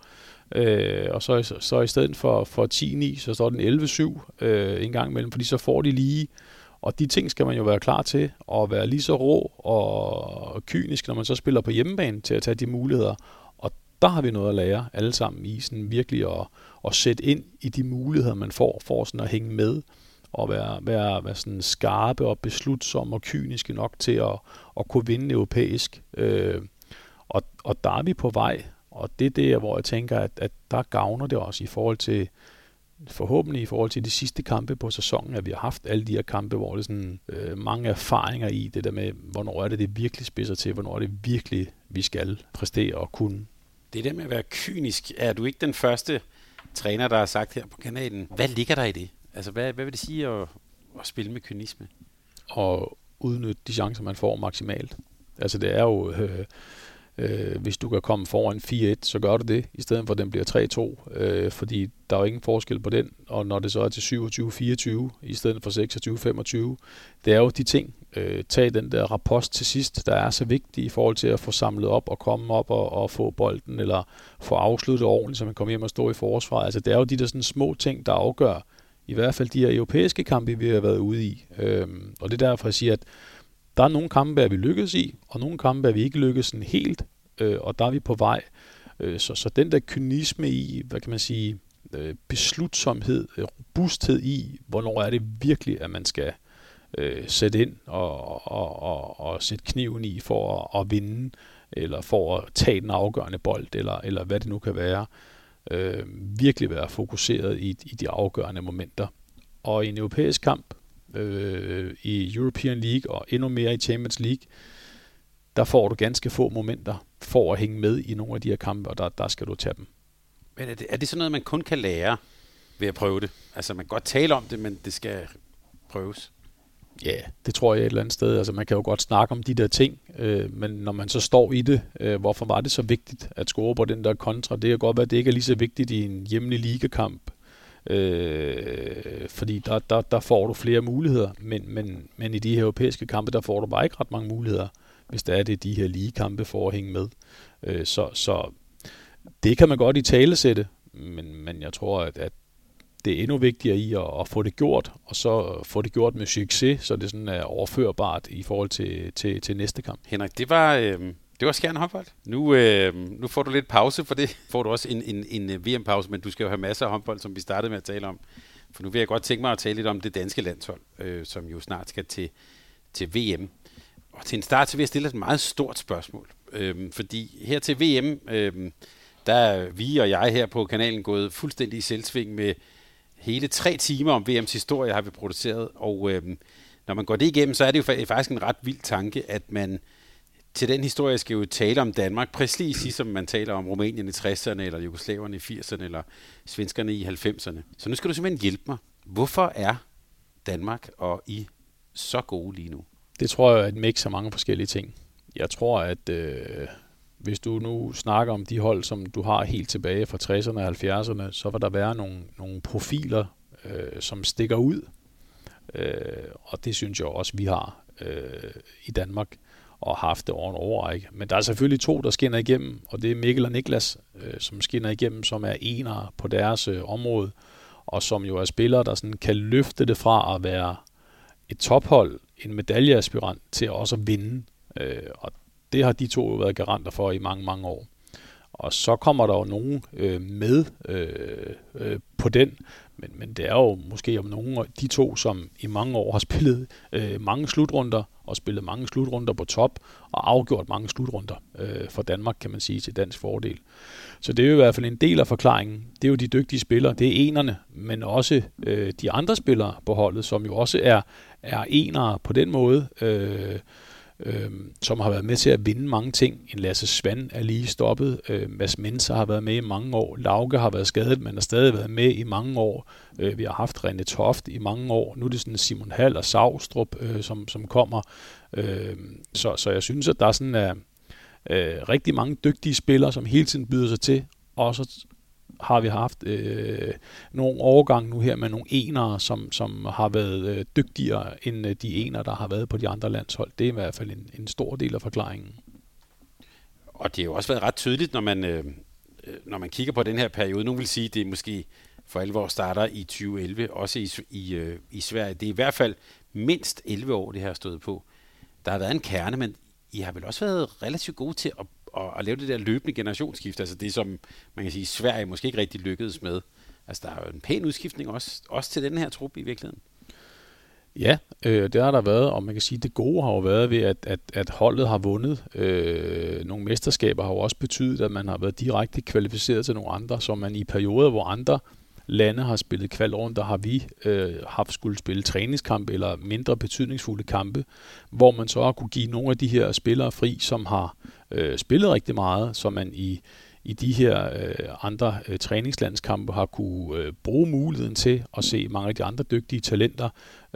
3-2. Øh, og så, så i stedet for, for 10-9, så står den 11-7 øh, en gang imellem, fordi så får de lige. Og de ting skal man jo være klar til, at være lige så rå og kynisk, når man så spiller på hjemmebane, til at tage de muligheder. Og der har vi noget at lære alle sammen i sådan virkelig at, at sætte ind i de muligheder, man får, for sådan at hænge med og være, være, være sådan skarpe og beslutsomme og kyniske nok til at, at kunne vinde europæisk. Øh, og, og der er vi på vej, og det er der, hvor jeg tænker, at, at der gavner det også i forhold til, forhåbentlig i forhold til de sidste kampe på sæsonen, at vi har haft alle de her kampe, hvor det er sådan, øh, mange erfaringer i det der med, hvornår er det, det virkelig spidser til, hvornår er det virkelig, vi skal præstere og kunne. Det der med at være kynisk, er du ikke den første træner, der har sagt her på kanalen. Hvad ligger der i det? Altså, hvad, hvad vil det sige at, at spille med kynisme? Og udnytte de chancer, man får maksimalt. Altså, det er jo... Øh, Øh, hvis du kan komme foran 4-1, så gør du det, i stedet for at den bliver 3-2, øh, fordi der er jo ingen forskel på den, og når det så er til 27-24, i stedet for 26-25, det er jo de ting. Øh, tag den der rapport til sidst, der er så vigtig i forhold til at få samlet op og komme op og, og få bolden, eller få afsluttet ordentligt, så man kommer hjem og står i forsvar. Altså det er jo de der sådan små ting, der afgør, i hvert fald de her europæiske kampe, vi har været ude i. Øhm, og det er derfor, jeg siger, at der er nogle kampe, er vi lykkedes i, og nogle kampe er vi ikke lykkedes sådan helt, øh, og der er vi på vej. Øh, så, så den der kynisme i, hvad kan man sige, øh, beslutsomhed, øh, robusthed i, hvornår er det virkelig, at man skal øh, sætte ind og, og, og, og sætte kniven i for at, at vinde, eller for at tage den afgørende bold, eller, eller hvad det nu kan være. Øh, virkelig være fokuseret i, i de afgørende momenter. Og i en europæisk kamp, øh, i European League og endnu mere i Champions League, der får du ganske få momenter for at hænge med i nogle af de her kampe, og der, der skal du tage dem. Men er det, er det sådan noget, man kun kan lære ved at prøve det? Altså man kan godt tale om det, men det skal prøves. Ja, yeah, det tror jeg et eller andet sted. Altså man kan jo godt snakke om de der ting, øh, men når man så står i det, øh, hvorfor var det så vigtigt at score på den der kontra? Det kan godt være, at det ikke er lige så vigtigt i en hjemlig ligekamp, Øh, fordi der, der, der får du flere muligheder, men, men, men i de her europæiske kampe, der får du bare ikke ret mange muligheder, hvis der er det de her ligekampe for at hænge med. Øh, så, så det kan man godt i tale sætte, men, men jeg tror, at, at det er endnu vigtigere i at, at få det gjort, og så få det gjort med succes, så det sådan er overførbart i forhold til, til, til næste kamp. Henrik, det var, øh, det var skærende håndbold. Nu, øh, nu får du lidt pause for det. Får du også en, en, en øh, VM-pause, men du skal jo have masser af håndbold, som vi startede med at tale om. For nu vil jeg godt tænke mig at tale lidt om det danske landshold, øh, som jo snart skal til, til VM. Og til en start, så vil jeg stille et meget stort spørgsmål. Øh, fordi her til VM, øh, der er vi og jeg her på kanalen gået fuldstændig i selvsving med hele tre timer om VM's historie har vi produceret, og øh, når man går det igennem, så er det jo faktisk en ret vild tanke, at man til den historie skal jo tale om Danmark, præcis som man taler om Rumænien i 60'erne, eller Jugoslaverne i 80'erne, eller svenskerne i 90'erne. Så nu skal du simpelthen hjælpe mig. Hvorfor er Danmark og I så gode lige nu? Det tror jeg er et mix af mange forskellige ting. Jeg tror, at øh, hvis du nu snakker om de hold, som du har helt tilbage fra 60'erne og 70'erne, så vil der være nogle, nogle profiler, øh, som stikker ud. Øh, og det synes jeg også, vi har øh, i Danmark og haft det over en overrække. Men der er selvfølgelig to, der skinner igennem, og det er Mikkel og Niklas, øh, som skinner igennem, som er enere på deres øh, område, og som jo er spillere, der sådan kan løfte det fra at være et tophold, en medaljeaspirant, til også at vinde. Øh, og det har de to jo været garanter for i mange, mange år. Og så kommer der jo nogen øh, med øh, øh, på den, men, men det er jo måske om nogen af de to, som i mange år har spillet øh, mange slutrunder, og spillet mange slutrunder på top, og afgjort mange slutrunder øh, for Danmark, kan man sige, til dansk fordel. Så det er jo i hvert fald en del af forklaringen. Det er jo de dygtige spillere, det er enerne, men også øh, de andre spillere på holdet, som jo også er, er enere på den måde. Øh, øh, som har været med til at vinde mange ting. En Lasse Svand er lige stoppet. Øh, Mads Menser har været med i mange år. Lauke har været skadet, men har stadig været med i mange år. Øh, vi har haft René Toft i mange år. Nu er det sådan Simon Hall og Savstrup, øh, som, som kommer. Øh, så, så jeg synes, at der er sådan er, øh, rigtig mange dygtige spillere, som hele tiden byder sig til, og så har vi haft øh, nogle overgang nu her med nogle enere, som, som har været øh, dygtigere end øh, de enere, der har været på de andre landshold. Det er i hvert fald en, en stor del af forklaringen. Og det har jo også været ret tydeligt, når man, øh, øh, når man kigger på den her periode. Nu vil sige, det er måske for alvor starter i 2011, også i, i, øh, i Sverige. Det er i hvert fald mindst 11 år, det her har stået på. Der har været en kerne, men I har vel også været relativt gode til at at, at lave det der løbende generationsskift, altså det som man kan sige, Sverige måske ikke rigtig lykkedes med. Altså der er jo en pæn udskiftning også, også til den her trup i virkeligheden. Ja, øh, det har der været, og man kan sige, at det gode har jo været ved, at, at, at holdet har vundet. Øh, nogle mesterskaber har jo også betydet, at man har været direkte kvalificeret til nogle andre, så man i perioder, hvor andre lande har spillet kval rundt, der har vi øh, haft skulle spille træningskampe eller mindre betydningsfulde kampe, hvor man så har kunne give nogle af de her spillere fri, som har øh, spillet rigtig meget, så man i, i de her øh, andre øh, træningslandskampe har kunne øh, bruge muligheden til at se mange af de andre dygtige talenter.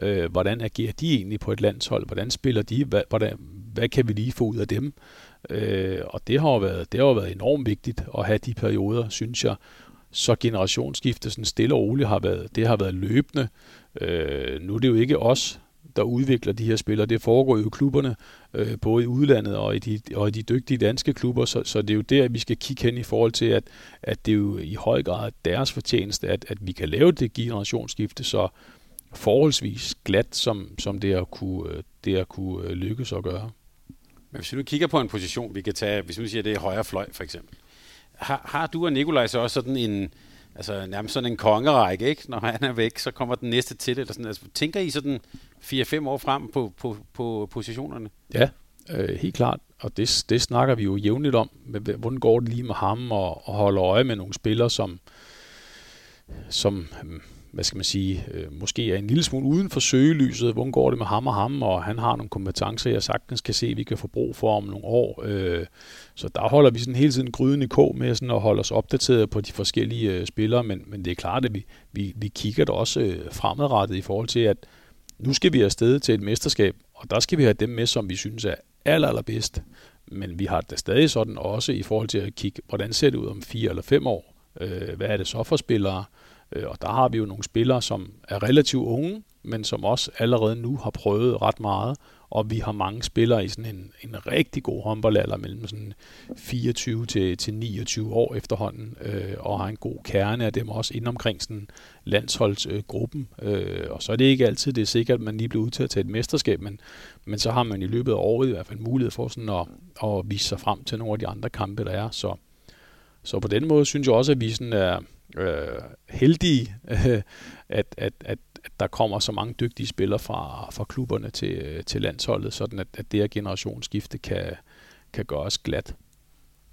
Øh, hvordan agerer de egentlig på et landshold? Hvordan spiller de? Hvad, hvordan, hvad kan vi lige få ud af dem? Øh, og det har, jo været, det har jo været enormt vigtigt at have de perioder, synes jeg. Så generationsskiftet sådan stille og roligt har været, det har været løbende. Øh, nu er det jo ikke os, der udvikler de her spillere. Det foregår jo i klubberne, øh, både i udlandet og i, de, og i de dygtige danske klubber, så, så det er jo der, vi skal kigge hen i forhold til, at, at det er jo i høj grad deres fortjeneste, at, at vi kan lave det generationsskifte så forholdsvis glat, som, som det at kunne, øh, det at kunne øh, lykkes at gøre. Men hvis vi nu kigger på en position, vi kan tage, hvis vi siger, det er højre fløj for eksempel. Har, har du og Nikolaj så også sådan en, altså nærmest sådan en kongerække, ikke? Når han er væk, så kommer den næste til, eller sådan. Altså, tænker I sådan 4-5 år frem på, på, på positionerne? Ja, øh, helt klart. Og det, det snakker vi jo jævnligt om. Hvordan går det lige med ham, og, og holde øje med nogle spillere, som, som hmm, hvad skal man sige, øh, måske er en lille smule uden for søgelyset. Hvordan går det med ham og ham? Og han har nogle kompetencer, jeg sagtens kan se, at vi kan få brug for om nogle år. Øh, så der holder vi sådan hele tiden gryden i kog med sådan at holde os opdateret på de forskellige øh, spillere. Men, men det er klart, at vi, vi, vi kigger da også øh, fremadrettet i forhold til, at nu skal vi afsted til et mesterskab, og der skal vi have dem med, som vi synes er aller, allerbedst. Men vi har det stadig sådan også i forhold til at kigge, hvordan ser det ud om fire eller fem år? Øh, hvad er det så for spillere? Øh, Øh, og der har vi jo nogle spillere, som er relativt unge, men som også allerede nu har prøvet ret meget, og vi har mange spillere i sådan en, en rigtig god håndboldalder mellem sådan 24 til, til 29 år efterhånden, øh, og har en god kerne af dem også inden omkring sådan landsholdsgruppen. Øh, og så er det ikke altid det er sikkert, at man lige bliver udtaget til et mesterskab, men, men så har man i løbet af året i hvert fald mulighed for sådan at, at vise sig frem til nogle af de andre kampe, der er. Så, så på den måde synes jeg også, at vi sådan er, øh, heldige, øh, at, at, at, at der kommer så mange dygtige spillere fra, fra klubberne til, til landsholdet, sådan at, at det her generationsskifte kan, kan gøres glat.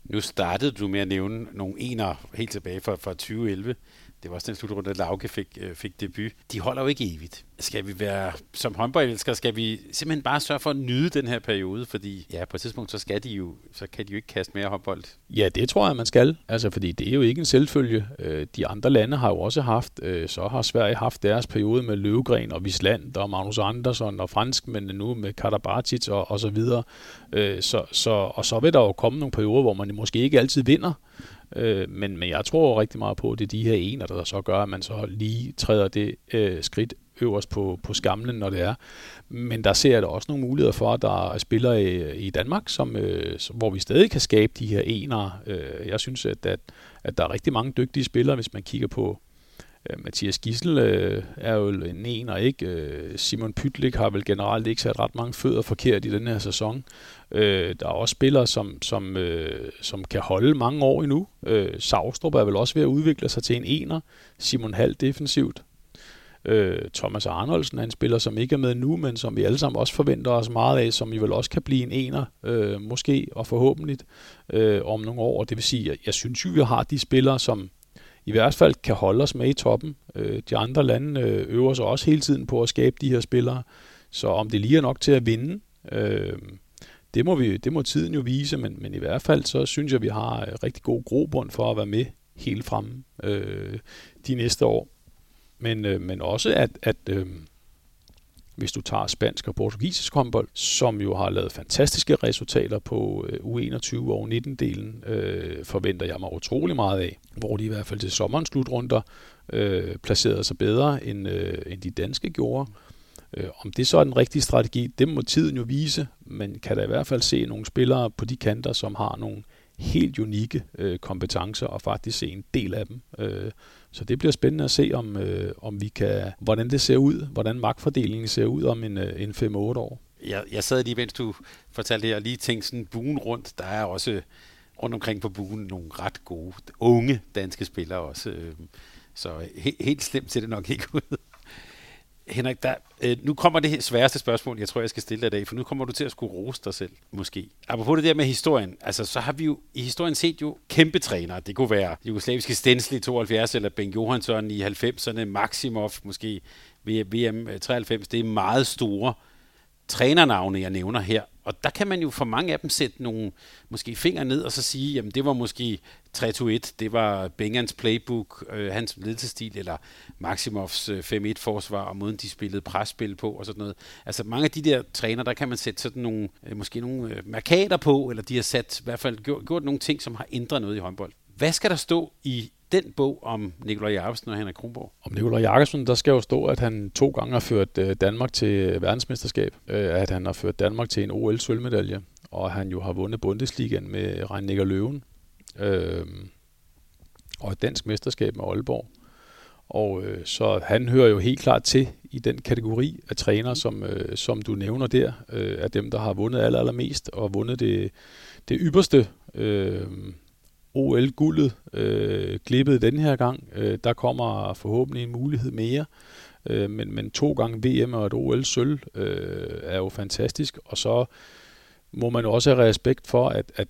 Nu startede du med at nævne nogle ener helt tilbage fra, fra 2011. Det var også den slutrunde, at Lauke fik, øh, fik debut. De holder jo ikke evigt. Skal vi være, som håndboldelskere, skal vi simpelthen bare sørge for at nyde den her periode, fordi ja, på et tidspunkt, så skal de jo, så kan de jo ikke kaste mere håndbold. Ja, det tror jeg, man skal. Altså, fordi det er jo ikke en selvfølge. Øh, de andre lande har jo også haft, øh, så har Sverige haft deres periode med Løvgren og Visland og Magnus Andersson og men nu med Karabatic og, og så videre. Øh, så, så, og så vil der jo komme nogle perioder, hvor man måske ikke altid vinder, Øh, men, men jeg tror rigtig meget på, at det er de her ener, der så gør, at man så lige træder det øh, skridt øverst på, på skamlen, når det er. Men der ser jeg da også nogle muligheder for, at der er spillere i, i Danmark, som, øh, hvor vi stadig kan skabe de her ener. Øh, jeg synes, at, at, at der er rigtig mange dygtige spillere, hvis man kigger på Øh, Mathias Gissel øh, er jo en ener, ikke? Øh, Simon Pytlik har vel generelt ikke sat ret mange fødder forkert i den her sæson. Øh, der er også spillere, som, som, øh, som kan holde mange år endnu. Øh, Savstrup er vel også ved at udvikle sig til en ener. Simon Hall defensivt. Øh, Thomas Arnoldsen er en spiller, som ikke er med nu, men som vi alle sammen også forventer os meget af, som vi vel også kan blive en ener, øh, måske og forhåbentlig øh, om nogle år. Det vil sige, jeg, jeg synes jo, vi har de spillere, som i hvert fald kan holde os med i toppen. Øh, de andre lande øh, øver sig også hele tiden på at skabe de her spillere, så om det lige er nok til at vinde, øh, det, må vi, det må tiden jo vise, men, men i hvert fald så synes jeg, at vi har øh, rigtig god grobund for at være med helt fremme øh, de næste år. Men, øh, men også at, at øh, hvis du tager spansk og portugisisk håndbold, som jo har lavet fantastiske resultater på øh, U21 og U19-delen, øh, forventer jeg mig utrolig meget af, hvor de i hvert fald til sommerens slutrunder øh, placerede sig bedre, end, øh, end de danske gjorde. Øh, om det så er den rigtige strategi, det må tiden jo vise, men kan der i hvert fald se nogle spillere på de kanter, som har nogle helt unikke øh, kompetencer, og faktisk se en del af dem. Øh, så det bliver spændende at se, om, øh, om vi kan, hvordan det ser ud, hvordan magtfordelingen ser ud om en, øh, en 5-8 år. Jeg, jeg sad lige, mens du fortalte det, og lige tænkte sådan buen rundt. Der er også øh, rundt omkring på buen nogle ret gode, unge danske spillere også. Øh, så he, helt slemt ser det nok ikke ud. Henrik, der, øh, nu kommer det sværeste spørgsmål, jeg tror, jeg skal stille dig i dag, for nu kommer du til at skulle rose dig selv, måske. Apropos det der med historien, altså så har vi jo i historien set jo kæmpe trænere. Det kunne være jugoslaviske Stensli i 72, eller Ben Johansson i 90'erne, Maximov måske VM 93. Det er meget store trænernavne, jeg nævner her. Og der kan man jo for mange af dem sætte nogle måske fingre ned og så sige, jamen det var måske 3-2-1, det var Bengans playbook, øh, hans ledelsestil, eller Maximovs øh, 5-1-forsvar, og måden de spillede presspil på og sådan noget. Altså mange af de der træner, der kan man sætte sådan nogle, øh, måske nogle øh, markader på, eller de har sat i hvert fald gjort, gjort nogle ting, som har ændret noget i håndbold. Hvad skal der stå i den bog om Nikolaj Jacobsen og Henrik Kronborg? Om Nikolaj Jacobsen, der skal jo stå, at han to gange har ført øh, Danmark til øh, verdensmesterskab, øh, at han har ført Danmark til en OL-sølvmedalje, og han jo har vundet Bundesligaen med Rein Løven, øh, og et dansk mesterskab med Aalborg. Og øh, så han hører jo helt klart til i den kategori af træner, som, øh, som du nævner der, øh, af dem, der har vundet aller, allermest og vundet det, det ypperste øh, OL-guldet øh, glippet den her gang. Øh, der kommer forhåbentlig en mulighed mere. Øh, men, men to gange VM og et OL-sølv øh, er jo fantastisk. Og så må man også have respekt for, at, at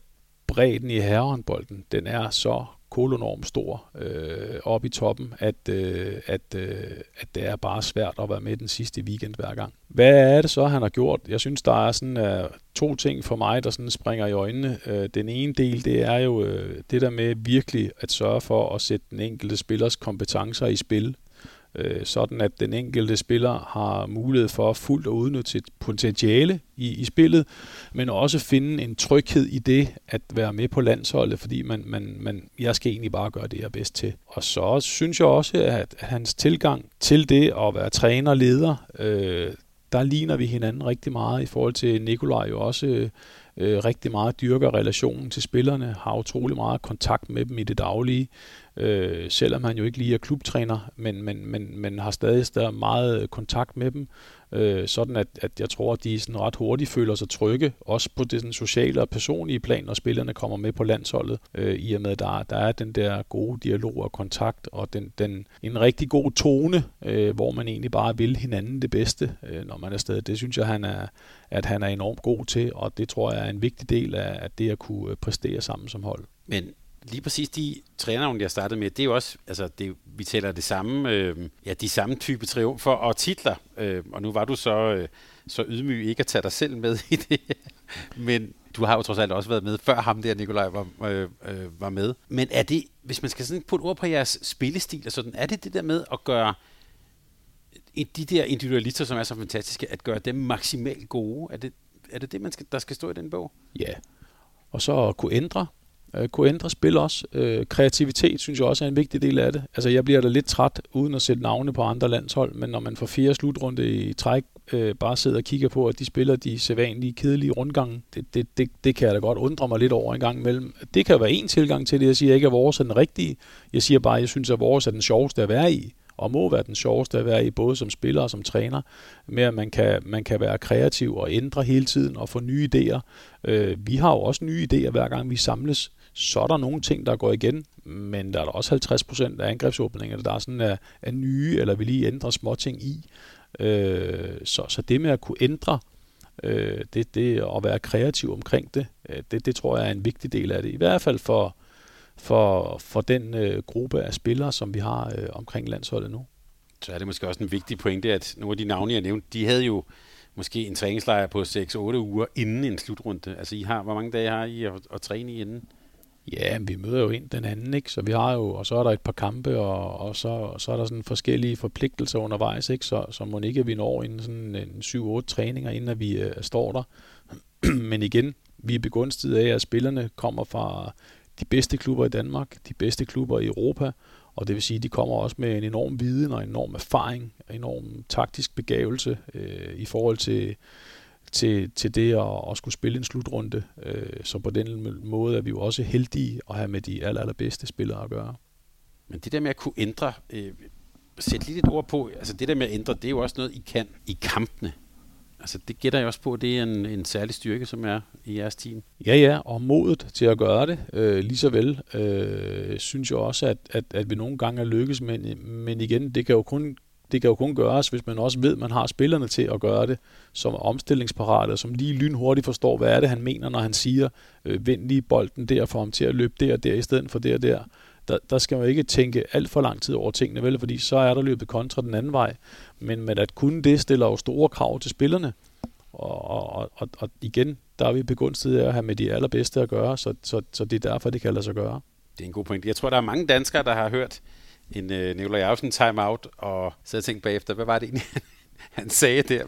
bredden i herrehåndbolden, den er så kolonorm stor øh, oppe i toppen, at, øh, at, øh, at det er bare svært at være med den sidste weekend hver gang. Hvad er det så, han har gjort? Jeg synes, der er sådan uh, to ting for mig, der sådan springer i øjnene. Uh, den ene del, det er jo uh, det der med virkelig at sørge for at sætte den enkelte spillers kompetencer i spil øh, sådan at den enkelte spiller har mulighed for fuldt at udnytte sit potentiale i, i spillet, men også finde en tryghed i det at være med på landsholdet, fordi man, man, man, jeg skal egentlig bare gøre det, jeg er bedst til. Og så synes jeg også, at hans tilgang til det at være træner og leder, øh, der ligner vi hinanden rigtig meget i forhold til Nikolaj jo også øh, rigtig meget dyrker relationen til spillerne, har utrolig meget kontakt med dem i det daglige, øh, selvom han jo ikke lige er klubtræner, men, men, men, men har stadig, stadig meget kontakt med dem, øh, sådan at, at jeg tror, at de sådan ret hurtigt føler sig trygge, også på det sådan, sociale og personlige plan, når spillerne kommer med på landsholdet, øh, i og med, at der, der er den der gode dialog og kontakt, og den, den, en rigtig god tone, øh, hvor man egentlig bare vil hinanden det bedste, øh, når man er stadig. Det synes jeg, han er, at han er enormt god til, og det tror jeg er en vigtig del af, at det at kunne øh, præstere sammen som hold. Men lige præcis de trænere, jeg startede med, det er jo også, altså det, vi tæller det samme, øh, ja, de samme type triumfer og titler. Øh, og nu var du så, øh, så ydmyg ikke at tage dig selv med i det. Men du har jo trods alt også været med, før ham der, Nikolaj, var, øh, øh, var med. Men er det, hvis man skal sådan putte ord på jeres spillestil, og sådan, er det det der med at gøre de der individualister, som er så fantastiske, at gøre dem maksimalt gode? Er det er det, det man skal, der skal stå i den bog? Ja, og så at kunne ændre øh, kunne ændre spil også. Øh, kreativitet synes jeg også er en vigtig del af det. Altså jeg bliver da lidt træt uden at sætte navne på andre landshold, men når man får fire slutrunde i træk øh, bare sidder og kigger på, at de spiller de sædvanlige, kedelige rundgange, det, det, det, det kan jeg da godt undre mig lidt over en gang imellem. Det kan være en tilgang til det. Jeg siger ikke, at vores er den rigtige. Jeg siger bare, at jeg synes, at vores er den sjoveste at være i og må være den sjoveste at være i, både som spiller og som træner, med at man kan, man kan være kreativ og ændre hele tiden og få nye idéer. Øh, vi har jo også nye idéer, hver gang vi samles. Så er der nogle ting, der går igen, men der er der også 50 procent af angrebsåbninger, der er sådan er, er nye, eller vil lige ændre små ting i. Øh, så, så det med at kunne ændre øh, det, det at være kreativ omkring det, øh, det, det tror jeg er en vigtig del af det. I hvert fald for, for, for den øh, gruppe af spillere, som vi har øh, omkring landsholdet nu. Så er det måske også en vigtig pointe, at nogle af de navne, jeg nævnte, de havde jo måske en træningslejr på 6-8 uger inden en slutrunde. Altså, I har, hvor mange dage har I at, at træne i inden? Ja, vi møder jo ind den anden, ikke? Så vi har jo, og så er der et par kampe, og, og så, så er der sådan forskellige forpligtelser undervejs, ikke? Så, så må ikke vi når inden sådan en 7-8 træninger, inden at vi øh, står der. Men igen, vi er begunstiget af, at spillerne kommer fra de bedste klubber i Danmark, de bedste klubber i Europa, og det vil sige, at de kommer også med en enorm viden og en enorm erfaring, en enorm taktisk begavelse øh, i forhold til, til, til det at, at skulle spille en slutrunde. Øh, så på den måde er vi jo også heldige at have med de aller, allerbedste spillere at gøre. Men det der med at kunne ændre, øh, sæt lige et ord på, altså det der med at ændre, det er jo også noget, I kan i kampene. Altså det gætter jeg også på, det er en, en særlig styrke, som er i jeres team. Ja, ja, og modet til at gøre det øh, lige så vel, øh, synes jeg også, at, at, at vi nogle gange er lykkes, men, men igen, det kan jo kun det kan jo kun gøres, hvis man også ved, at man har spillerne til at gøre det, som er omstillingsparate, som lige lynhurtigt forstår, hvad er det, han mener, når han siger, øh, vend lige bolden der, for ham til at løbe der og der, i stedet for der og der. Der, der skal man ikke tænke alt for lang tid over tingene, vel, fordi så er der løbet kontra den anden vej. Men, men at kunne det stiller jo store krav til spillerne. Og, og, og, og igen, der er vi begunstiget af at have med de allerbedste at gøre, så, så, så det er derfor, det kan lade sig gøre. Det er en god point. Jeg tror, der er mange danskere, der har hørt en øh, Nikolaj Jacobsen timeout, og så jeg tænkte bagefter, hvad var det egentlig, han sagde der.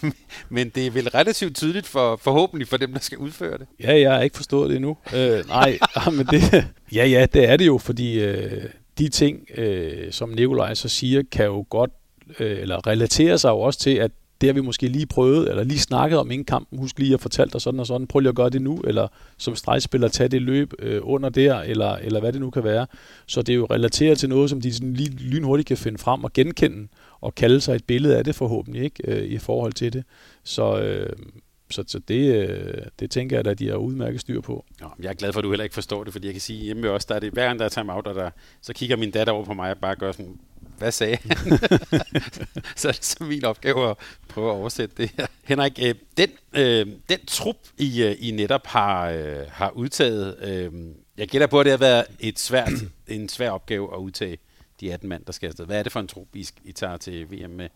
Men, men det er vel relativt tydeligt for forhåbentlig for dem, der skal udføre det. Ja, jeg har ikke forstået det endnu. øh, nej, ah, men det, ja, ja, det er det jo, fordi øh, de ting, øh, som Nikolaj så siger, kan jo godt, øh, eller relaterer sig jo også til, at det har vi måske lige prøvet, eller lige snakket om inden kampen, husk lige at fortælle dig sådan og sådan, prøv lige at gøre det nu, eller som stregspiller tage det løb øh, under der, eller, eller hvad det nu kan være. Så det er jo relateret til noget, som de sådan lige lynhurtigt kan finde frem og genkende, og kalde sig et billede af det forhåbentlig, ikke, øh, i forhold til det. Så, øh, så, så det, øh, det tænker jeg, at de har udmærket styr på. Ja, jeg er glad for, at du heller ikke forstår det, fordi jeg kan sige, hjemme også, der er det, hver gang der er time-out, der, så kigger min datter over på mig og bare gør sådan, hvad sagde han? så er det så min opgave at prøve at oversætte det her. Henrik, øh, den, øh, den trup, I, øh, I netop har, øh, har udtaget, øh, jeg gætter på, at det har været et svært, en svær opgave at udtage de 18 mand, der skal afsted. Hvad er det for en trup, I, I tager til VM med?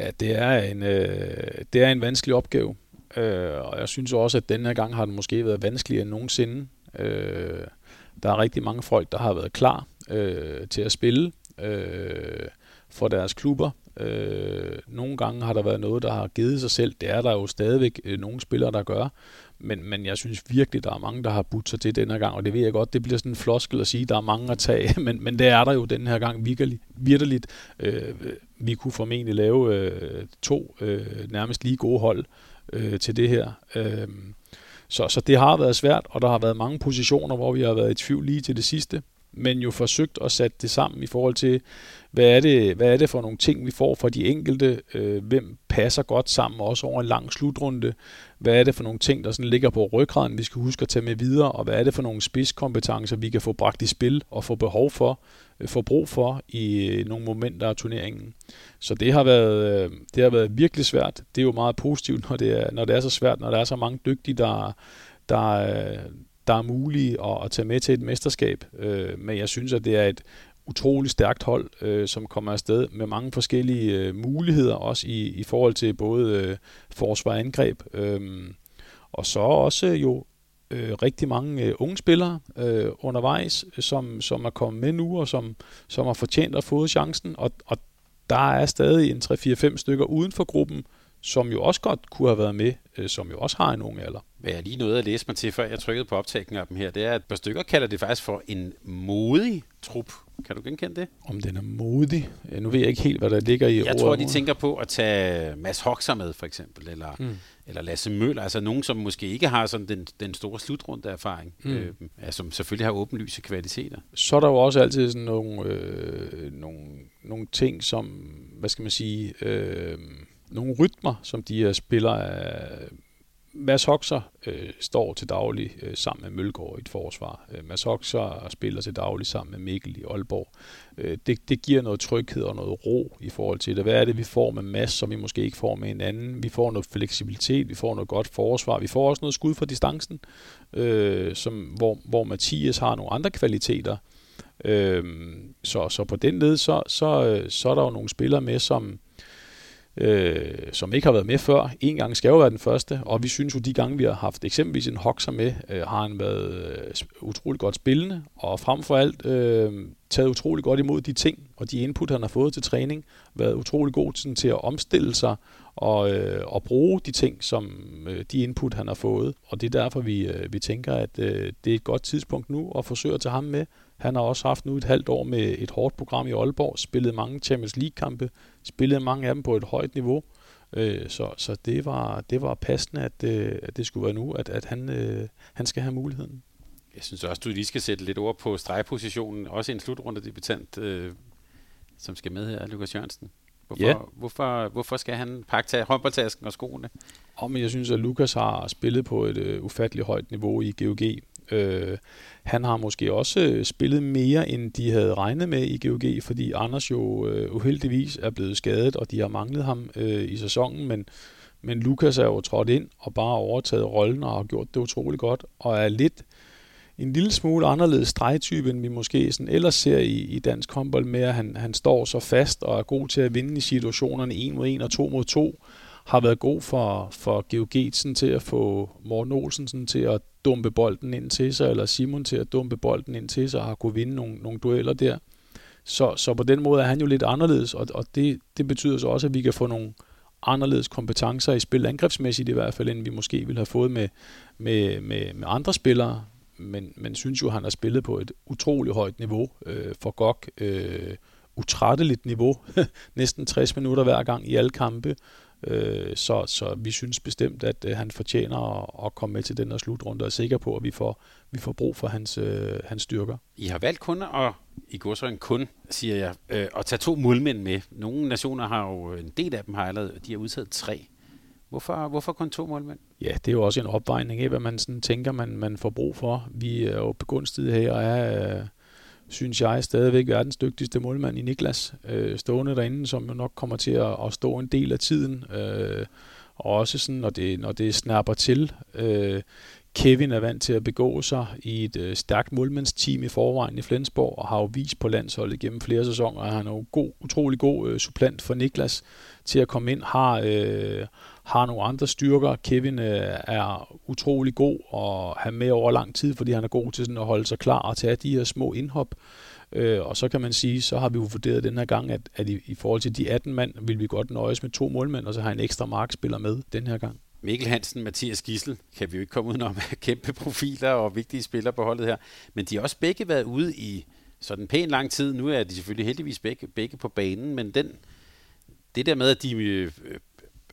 Ja, det er en, øh, det er en vanskelig opgave. Øh, og jeg synes også, at denne gang har den måske været vanskeligere end nogensinde. Øh, der er rigtig mange folk, der har været klar øh, til at spille øh, for deres klubber. Øh, nogle gange har der været noget, der har givet sig selv. Det er der jo stadigvæk øh, nogle spillere, der gør. Men, men jeg synes virkelig, der er mange, der har budt sig til denne gang, og det ved jeg godt, det bliver sådan en floskel at sige, der er mange at tage, men, men det er der jo den her gang virkelig. virkelig. Øh, vi kunne formentlig lave øh, to øh, nærmest lige gode hold øh, til det her. Øh, så, så det har været svært, og der har været mange positioner, hvor vi har været i tvivl lige til det sidste men jo forsøgt at sætte det sammen i forhold til, hvad er det, hvad er det for nogle ting, vi får fra de enkelte, øh, hvem passer godt sammen, også over en lang slutrunde, hvad er det for nogle ting, der sådan ligger på ryggraden, vi skal huske at tage med videre, og hvad er det for nogle spidskompetencer, vi kan få bragt i spil og få behov for, øh, få brug for i øh, nogle momenter af turneringen. Så det har været, øh, det har været virkelig svært. Det er jo meget positivt, når det er, når det er så svært, når der er så mange dygtige, der, der, øh, der er mulige at, at tage med til et mesterskab. Øh, men jeg synes, at det er et utroligt stærkt hold, øh, som kommer afsted med mange forskellige øh, muligheder, også i, i forhold til både øh, forsvar og angreb. Øh, og så også jo øh, rigtig mange øh, unge spillere øh, undervejs, som, som er kommet med nu, og som, som har fortjent at få chancen. Og, og der er stadig en 3-4-5 stykker uden for gruppen, som jo også godt kunne have været med, øh, som jo også har en ung alder. Hvad jeg lige nåede at læse mig til, før jeg trykkede på optagningen af dem her, det er, at et par stykker kalder det faktisk for en modig trup. Kan du genkende det? Om den er modig? Nu ved jeg ikke helt, hvad der ligger i Jeg tror, de tænker på at tage Mads Hoxer med, for eksempel, eller, mm. eller Lasse Møller, altså nogen, som måske ikke har sådan den, den store slutrunde erfaring, mm. øh, ja, som selvfølgelig har åbenlyse kvaliteter. Så er der jo også altid sådan nogle, øh, nogle, nogle ting, som, hvad skal man sige, øh, nogle rytmer, som de her spiller af øh, Mads Hoxer øh, står til daglig øh, sammen med Mølgaard i et forsvar. Øh, Mads Hoxer spiller til daglig sammen med Mikkel i Aalborg. Øh, det, det giver noget tryghed og noget ro i forhold til det. Hvad er det, vi får med Mads, som vi måske ikke får med en anden? Vi får noget fleksibilitet, vi får noget godt forsvar, vi får også noget skud fra distancen, øh, som, hvor, hvor Mathias har nogle andre kvaliteter. Øh, så, så på den led, så, så, øh, så er der jo nogle spillere med, som øh, som ikke har været med før. En gang skal jo være den første, og vi synes jo, de gange vi har haft eksempelvis en Hoxer med, øh, har han været øh, utrolig godt spillende, og frem for alt øh, taget utrolig godt imod de ting, og de input, han har fået til træning, været utrolig god sådan, til at omstille sig og, øh, og bruge de ting, som øh, de input, han har fået. Og det er derfor, vi, øh, vi tænker, at øh, det er et godt tidspunkt nu at forsøge at tage ham med, han har også haft nu et halvt år med et hårdt program i Aalborg, spillet mange Champions League-kampe, spillet mange af dem på et højt niveau. Øh, så så det, var, det var passende, at, øh, at det skulle være nu, at, at han, øh, han skal have muligheden. Jeg synes også, du lige skal sætte lidt ord på stregpositionen. Også en slutrunde debutant, øh, som skal med her, Lukas Jørgensen. Hvorfor, ja. hvorfor, hvorfor skal han pakke tage håndboldtasken og skoene? Og men jeg synes, at Lukas har spillet på et øh, ufatteligt højt niveau i GOG. Øh, han har måske også øh, spillet mere, end de havde regnet med i GOG, fordi Anders jo øh, uheldigvis er blevet skadet, og de har manglet ham øh, i sæsonen, men, men Lukas er jo trådt ind og bare overtaget rollen og har gjort det utroligt godt, og er lidt en lille smule anderledes stregtype, end vi måske sådan ellers ser i, i dansk håndbold med, at han, han står så fast og er god til at vinde i situationerne 1 mod 1 og 2 mod 2, har været god for, for GOG sådan, til at få Morten Olsen sådan, til at dumpe bolden ind til sig, eller Simon til at dumpe bolden ind til sig, og har kunne vinde nogle, nogle dueller der. Så, så på den måde er han jo lidt anderledes, og, og det, det betyder så også, at vi kan få nogle anderledes kompetencer i spil, angrebsmæssigt i hvert fald, end vi måske ville have fået med, med, med, med andre spillere. Men, men synes jo, at han har spillet på et utroligt højt niveau øh, for GOG. Øh, utrætteligt niveau, næsten 60 minutter hver gang i alle kampe, Øh, så, så vi synes bestemt, at øh, han fortjener at, at komme med til den her slutrunde og er sikker på, at vi får, vi får brug for hans, øh, hans styrker. I har valgt kun at, i går så en kun, siger jeg, øh, at tage to målmænd med. Nogle nationer har jo, en del af dem har allerede, de har udtaget tre. Hvorfor, hvorfor kun to målmænd? Ja, det er jo også en opvejning af, hvad man sådan tænker, man, man får brug for. Vi er jo begunstiget her og er... Øh, synes jeg, stadigvæk verdens dygtigste målmand i Niklas, øh, stående derinde, som jo nok kommer til at, at stå en del af tiden. Øh, og også sådan, når det, når det snapper til. Øh, Kevin er vant til at begå sig i et øh, stærkt målmandsteam i forvejen i Flensborg, og har jo vist på landsholdet gennem flere sæsoner, at han er jo god, utrolig god øh, supplant for Niklas til at komme ind, har, øh, har nogle andre styrker. Kevin øh, er utrolig god og have med over lang tid, fordi han er god til sådan at holde sig klar og tage de her små indhop. Øh, og så kan man sige, så har vi jo vurderet den her gang, at, at i, i forhold til de 18 mand, vil vi godt nøjes med to målmænd, og så har en ekstra markspiller med den her gang. Mikkel Hansen, Mathias Gissel, kan vi jo ikke komme udenom kæmpe profiler og vigtige spillere på holdet her. Men de har også begge været ude i sådan en pæn lang tid. Nu er de selvfølgelig heldigvis begge, begge på banen, men den, det der med, at de øh,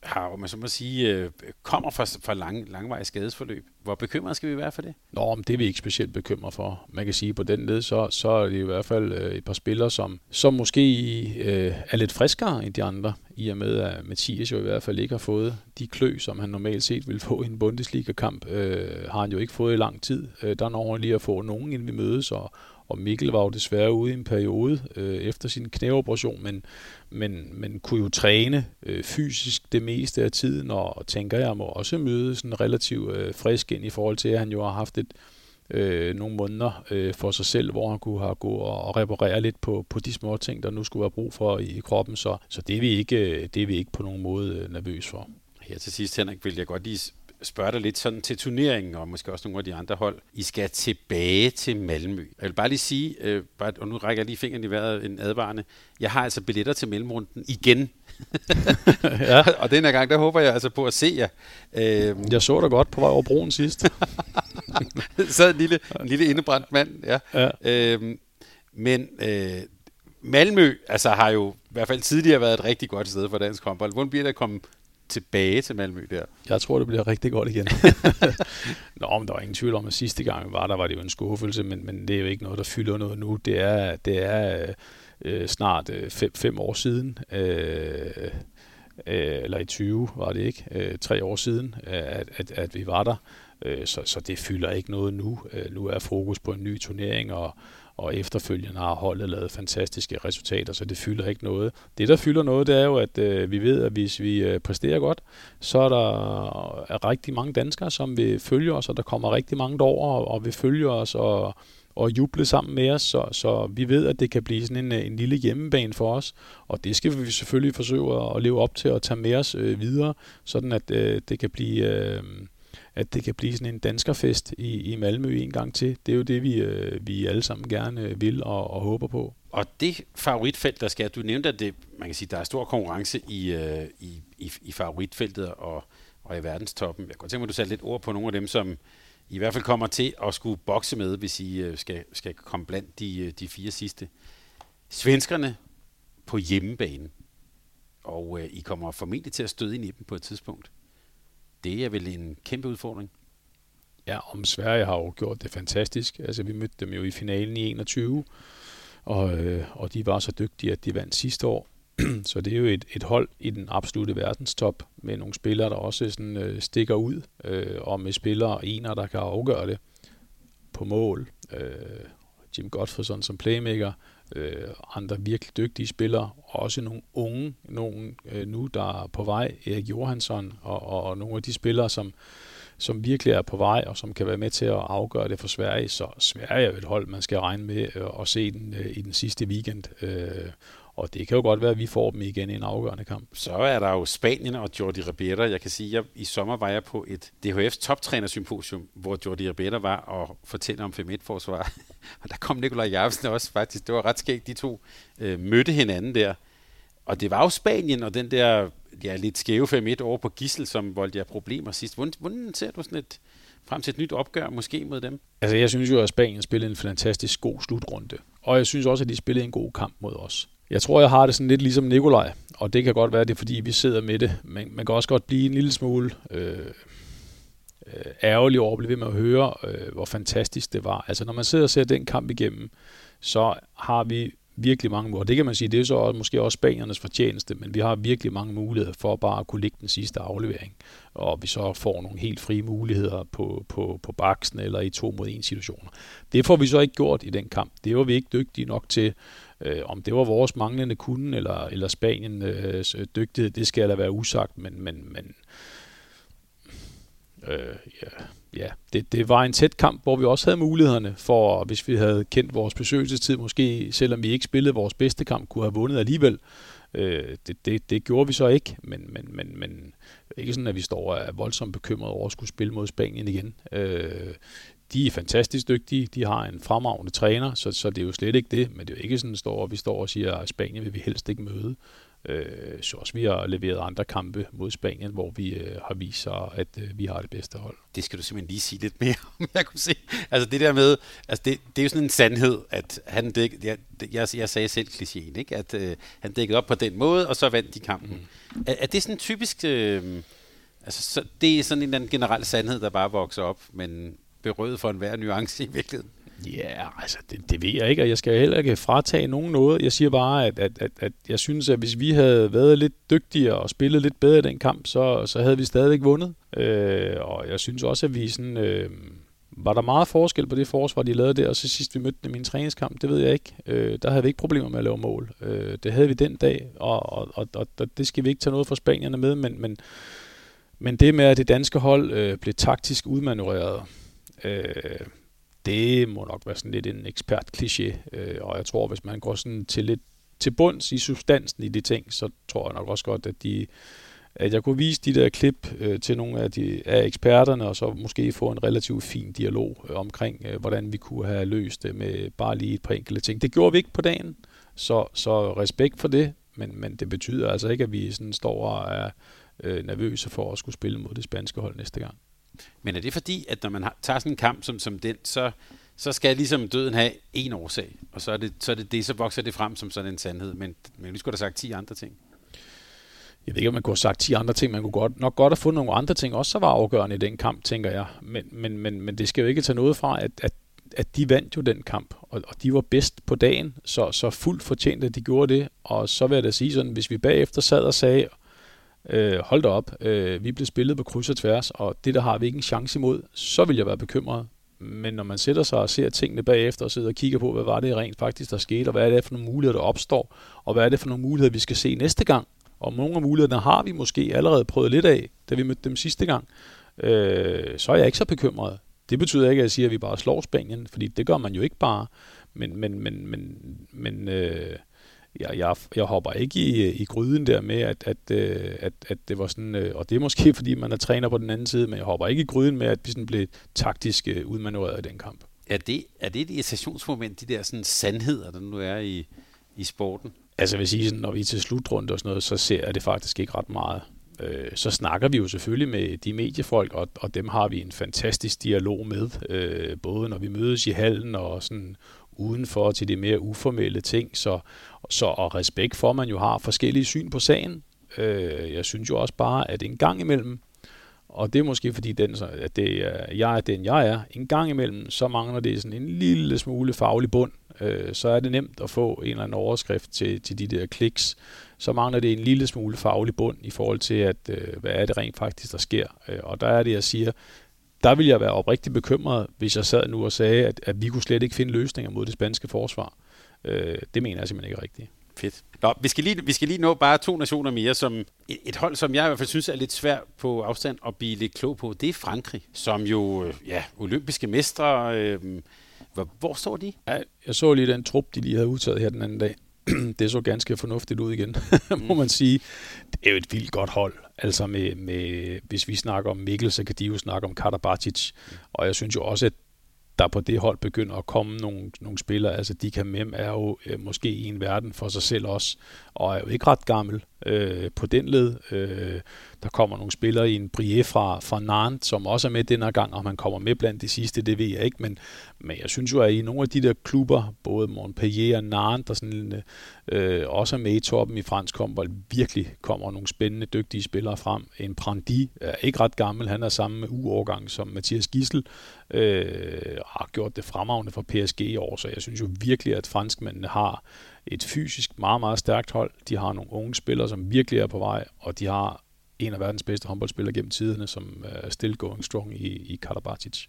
har, man så må sige, øh, kommer fra, fra lang, langvejs skadesforløb. Hvor bekymret skal vi være for det? Nå, men det er vi ikke specielt bekymret for. Man kan sige, på den led, så, så er det i hvert fald øh, et par spillere, som, som måske øh, er lidt friskere end de andre, i og med, at Mathias jo i hvert fald ikke har fået de klø, som han normalt set vil få i en Bundesliga-kamp, øh, har han jo ikke fået i lang tid. Øh, der når han lige at få nogen, inden vi mødes, og, og Mikkel var jo desværre ude i en periode øh, efter sin knæoperation, men, men, men kunne jo træne øh, fysisk det meste af tiden, og, og tænker jeg må også møde sådan relativt øh, frisk ind i forhold til, at han jo har haft et, øh, nogle måneder øh, for sig selv, hvor han kunne have gået og reparere lidt på, på de små ting, der nu skulle være brug for i kroppen. Så, så det, er vi ikke, øh, det er vi ikke på nogen måde øh, nervøs for. Her til sidst, Henrik, vil jeg godt lige spørge dig lidt sådan til turneringen, og måske også nogle af de andre hold. I skal tilbage til Malmø. Jeg vil bare lige sige, øh, bare, og nu rækker jeg lige fingeren i vejret en advarende, jeg har altså billetter til mellemrunden igen. ja. og den her gang, der håber jeg altså på at se jer. Øhm. Jeg så dig godt på vej over broen sidst. så en lille, en lille indebrændt mand, ja. ja. Øhm, men øh, Malmø altså, har jo i hvert fald tidligere været et rigtig godt sted for dansk håndbold. Hvordan bliver det at komme tilbage til Malmø der? Jeg tror, det bliver rigtig godt igen. Nå, men der var ingen tvivl om, at sidste gang var der, var det jo en skuffelse, men, men det er jo ikke noget, der fylder noget nu. Det er, det er øh, snart øh, fem, fem år siden, øh, øh, eller i 20 var det ikke, øh, tre år siden, at, at, at vi var der. Øh, så, så det fylder ikke noget nu. Øh, nu er fokus på en ny turnering, og, og efterfølgende har holdet lavet fantastiske resultater, så det fylder ikke noget. Det, der fylder noget, det er jo, at øh, vi ved, at hvis vi øh, præsterer godt, så er der øh, er rigtig mange danskere, som vil følge os, og der kommer rigtig mange derover og og vil følge os og, og juble sammen med os, så, så vi ved, at det kan blive sådan en, øh, en lille hjemmebane for os, og det skal vi selvfølgelig forsøge at leve op til og tage med os øh, videre, sådan at øh, det kan blive... Øh, at det kan blive sådan en danskerfest i, i Malmø en gang til. Det er jo det, vi, øh, vi alle sammen gerne øh, vil og, og håber på. Og det favoritfelt, der skal, du nævnte, at det, man kan sige, der er stor konkurrence i, øh, i, i, i favoritfeltet og, og i verdenstoppen. Jeg kunne godt tænke mig, at du satte lidt ord på nogle af dem, som i hvert fald kommer til at skulle bokse med, hvis I øh, skal, skal komme blandt de, øh, de fire sidste. Svenskerne på hjemmebane, og øh, I kommer formentlig til at støde ind i dem på et tidspunkt det er vel en kæmpe udfordring. Ja, om Sverige har jo gjort det fantastisk. Altså, vi mødte dem jo i finalen i 21, og, øh, og de var så dygtige, at de vandt sidste år. så det er jo et, et hold i den absolute verdenstop, med nogle spillere, der også sådan, øh, stikker ud, øh, og med spillere og ener, der kan afgøre det på mål. Øh, Jim Godfredson som playmaker, øh, andre virkelig dygtige spillere, og også nogle unge, nogle øh, nu, der er på vej, Erik Johansson, og, og, og nogle af de spillere, som, som virkelig er på vej, og som kan være med til at afgøre det for Sverige. Så Sverige er et hold, man skal regne med øh, at se den øh, i den sidste weekend. Øh, og det kan jo godt være, at vi får dem igen i en afgørende kamp. Så er der jo Spanien og Jordi Ribera. Jeg kan sige, at i sommer var jeg på et DHF's toptrænersymposium, hvor Jordi Ribera var og fortælle om 5-1-forsvar. og der kom Nikolaj Jarvsen også faktisk. Det var ret skægt. De to øh, mødte hinanden der. Og det var jo Spanien og den der ja, lidt skæve 5-1 over på Gissel, som voldte jer problemer sidst. Hvordan, hvordan ser du sådan et, frem til et nyt opgør måske mod dem? Altså jeg synes jo, at Spanien spillede en fantastisk god slutrunde. Og jeg synes også, at de spillede en god kamp mod os. Jeg tror, jeg har det sådan lidt ligesom Nikolaj, og det kan godt være, det er fordi, vi sidder med det, men man kan også godt blive en lille smule øh, øh, ærgerlig over at blive ved med at høre, øh, hvor fantastisk det var. Altså, når man sidder og ser den kamp igennem, så har vi virkelig mange muligheder. Det kan man sige, det er så også, måske også Spaniernes fortjeneste, men vi har virkelig mange muligheder for bare at kunne ligge den sidste aflevering. Og vi så får nogle helt frie muligheder på, på, på baksen eller i to mod en situationer. Det får vi så ikke gjort i den kamp. Det var vi ikke dygtige nok til. Øh, om det var vores manglende kunde eller, eller Spaniens øh, dygtighed, det skal da være usagt, men, men, men øh, ja, ja det, det var en tæt kamp, hvor vi også havde mulighederne for, hvis vi havde kendt vores besøgelsestid, måske selvom vi ikke spillede vores bedste kamp, kunne have vundet alligevel. Øh, det, det, det gjorde vi så ikke, men, men, men, men ikke sådan, at vi står og er voldsomt bekymret over at skulle spille mod Spanien igen. Øh, de er fantastisk dygtige, de har en fremragende træner, så, så det er jo slet ikke det, men det er jo ikke sådan, at står, vi står og siger, at Spanien vil vi helst ikke møde. Øh, så også vi har leveret andre kampe mod Spanien, hvor vi øh, har vist sig, at øh, vi har det bedste hold. Det skal du simpelthen lige sige lidt mere om, jeg kunne se. Altså det der med, altså det, det er jo sådan en sandhed, at han dæk, jeg, jeg, jeg sagde selv klichéen, ikke? at øh, han dækkede op på den måde, og så vandt de kampen. Mm. Er, er det sådan typisk, øh, altså så, det er sådan en eller anden generel sandhed, der bare vokser op, men berøvet for enhver nuance i virkeligheden? Ja, yeah, altså det, det ved jeg ikke, og jeg skal heller ikke fratage nogen noget. Jeg siger bare, at, at, at, at jeg synes, at hvis vi havde været lidt dygtigere og spillet lidt bedre i den kamp, så, så havde vi stadigvæk vundet. Øh, og jeg synes også, at vi sådan... Øh, var der meget forskel på det forsvar, de lavede der, og så sidst vi mødte dem i en træningskamp, det ved jeg ikke. Øh, der havde vi ikke problemer med at lave mål. Øh, det havde vi den dag, og, og, og, og det skal vi ikke tage noget fra spanierne med, men, men, men det med, at det danske hold øh, blev taktisk udmanøvreret, øh, det må nok være sådan lidt en ekspert kliché, øh, og jeg tror, hvis man går sådan til lidt til bunds i substansen i de ting, så tror jeg nok også godt, at de at jeg kunne vise de der klip øh, til nogle af, de, af eksperterne, og så måske få en relativt fin dialog øh, omkring, øh, hvordan vi kunne have løst det med bare lige et par enkelte ting. Det gjorde vi ikke på dagen, så, så respekt for det, men, men det betyder altså ikke, at vi sådan står og er øh, nervøse for at skulle spille mod det spanske hold næste gang. Men er det fordi, at når man har, tager sådan en kamp som, som den, så, så skal ligesom døden have en årsag, og så er, det, så er det det, så vokser det frem som sådan en sandhed. Men, men vi skulle da sagt 10 andre ting. Jeg ved ikke, om man kunne have sagt 10 andre ting. Man kunne godt, nok godt have fundet nogle andre ting, også så var afgørende i den kamp, tænker jeg. Men, men, men, men det skal jo ikke tage noget fra, at, at, at de vandt jo den kamp, og, og de var bedst på dagen, så, så fuldt fortjent, at de gjorde det. Og så vil jeg da sige sådan, hvis vi bagefter sad og sagde, øh, hold da op, øh, vi blev spillet på kryds og tværs, og det der har vi ikke en chance imod, så vil jeg være bekymret. Men når man sætter sig og ser tingene bagefter og sidder og kigger på, hvad var det rent faktisk, der skete, og hvad er det for nogle muligheder, der opstår, og hvad er det for nogle muligheder, vi skal se næste gang, og nogle af mulighederne har vi måske allerede prøvet lidt af, da vi mødte dem sidste gang, øh, så er jeg ikke så bekymret. Det betyder ikke, at jeg siger, at vi bare slår Spanien, fordi det gør man jo ikke bare. Men, men, men, men, men øh, jeg, jeg, jeg hopper ikke i, i gryden der med, at, at, øh, at, at det var sådan, øh, og det er måske fordi, man er træner på den anden side, men jeg hopper ikke i gryden med, at vi sådan blev taktisk øh, udmanøvreret i den kamp. Er det, er det et irritationsmoment, de der sådan sandheder, der nu er i, i sporten? Altså jeg vil sige, sådan, når vi er til slutrunde og sådan noget, så ser jeg det faktisk ikke ret meget. Øh, så snakker vi jo selvfølgelig med de mediefolk, og, og dem har vi en fantastisk dialog med, øh, både når vi mødes i hallen og sådan udenfor til de mere uformelle ting. Så, så og respekt for, at man jo har forskellige syn på sagen. Øh, jeg synes jo også bare, at en gang imellem, og det er måske fordi, den, at det er, jeg er den, jeg er, en gang imellem, så mangler det sådan en lille smule faglig bund. Øh, så er det nemt at få en eller anden overskrift til, til de der kliks. Så mangler det en lille smule faglig bund i forhold til, at øh, hvad er det rent faktisk, der sker. Øh, og der er det, jeg siger, der vil jeg være oprigtig bekymret, hvis jeg sad nu og sagde, at, at vi kunne slet ikke finde løsninger mod det spanske forsvar. Øh, det mener jeg simpelthen ikke rigtigt. Fedt. Nå, vi skal, lige, vi skal lige nå bare to nationer mere, som et, et hold, som jeg i hvert fald synes er lidt svært på afstand at blive lidt klog på. Det er Frankrig, som jo, øh, ja, olympiske mestre. Øh, hvor, hvor står de? Ja, jeg så lige den trup, de lige havde udtaget her den anden dag. det så ganske fornuftigt ud igen, må man sige. Det er jo et vildt godt hold. Altså med, med hvis vi snakker om Mikkel, så kan de jo snakke om Karabatic. Og jeg synes jo også, at der på det hold begynder at komme nogle, nogle spillere. Altså de kan Mem er jo øh, måske i en verden for sig selv også, og er jo ikke ret gammel øh, på den led. Øh, der kommer nogle spillere i en Brie fra, fra Nantes, som også er med denne gang, og man kommer med blandt de sidste, det ved jeg ikke, men, men jeg synes jo, at i nogle af de der klubber, både Montpellier og Nantes, der sådan, øh, også er med i toppen i fransk håndbold, virkelig kommer nogle spændende, dygtige spillere frem. En Prandi er ikke ret gammel, han er samme med uårgang som Mathias Gissel, øh, har gjort det fremragende for PSG i år, så jeg synes jo virkelig, at franskmændene har et fysisk meget, meget stærkt hold. De har nogle unge spillere, som virkelig er på vej, og de har en af verdens bedste håndboldspillere gennem tiderne, som er still going strong i, i Karabatic.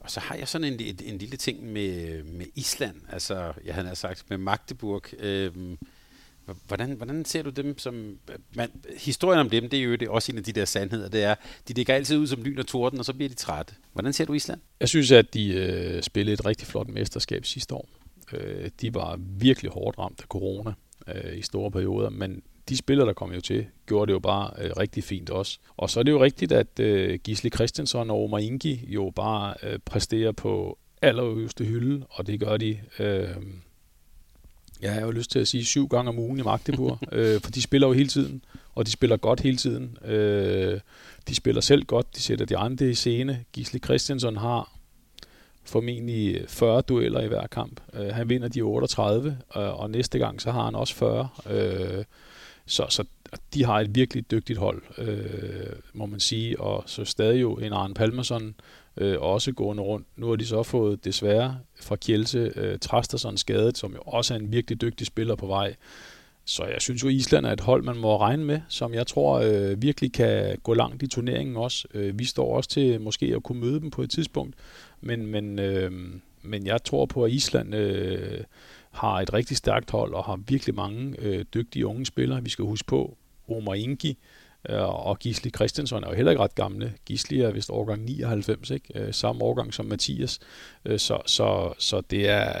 Og så har jeg sådan en, en, en lille ting med, med Island, altså jeg havde sagt med Magdeburg. Øhm, hvordan, hvordan ser du dem som... Man, historien om dem, det er jo det er også en af de der sandheder, det er, de ligger altid ud som lyn og torden, og så bliver de trætte. Hvordan ser du Island? Jeg synes, at de øh, spillede et rigtig flot mesterskab sidste år. Øh, de var virkelig hårdt ramt af corona øh, i store perioder, men de spillere, der kom jo til, gjorde det jo bare øh, rigtig fint også. Og så er det jo rigtigt, at øh, Gisli Christensen og Omar Ingi jo bare øh, præsterer på allerøverste hylde, og det gør de... Øh, jeg har jo lyst til at sige syv gange om ugen i Magdeburg, øh, for de spiller jo hele tiden, og de spiller godt hele tiden. Øh, de spiller selv godt, de sætter de andre i scene. Gisli Christensen har formentlig 40 dueller i hver kamp. Øh, han vinder de 38, øh, og næste gang så har han også 40. Øh, så, så de har et virkelig dygtigt hold, øh, må man sige, og så stadig jo en Arne Palmerson øh, også gående rundt. Nu har de så fået desværre fra Kjelse øh, Trasterson skadet, som jo også er en virkelig dygtig spiller på vej. Så jeg synes jo, Island er et hold, man må regne med, som jeg tror øh, virkelig kan gå langt i turneringen også. Øh, vi står også til måske at kunne møde dem på et tidspunkt, men, men, øh, men jeg tror på, at Island øh, har et rigtig stærkt hold og har virkelig mange øh, dygtige unge spillere. Vi skal huske på, Omar Ingi Øh, og Gisli Christensen er jo heller ikke ret gamle. Gisli er vist årgang 99, ikke? Øh, samme årgang som Mathias. Øh, så, så, så det er,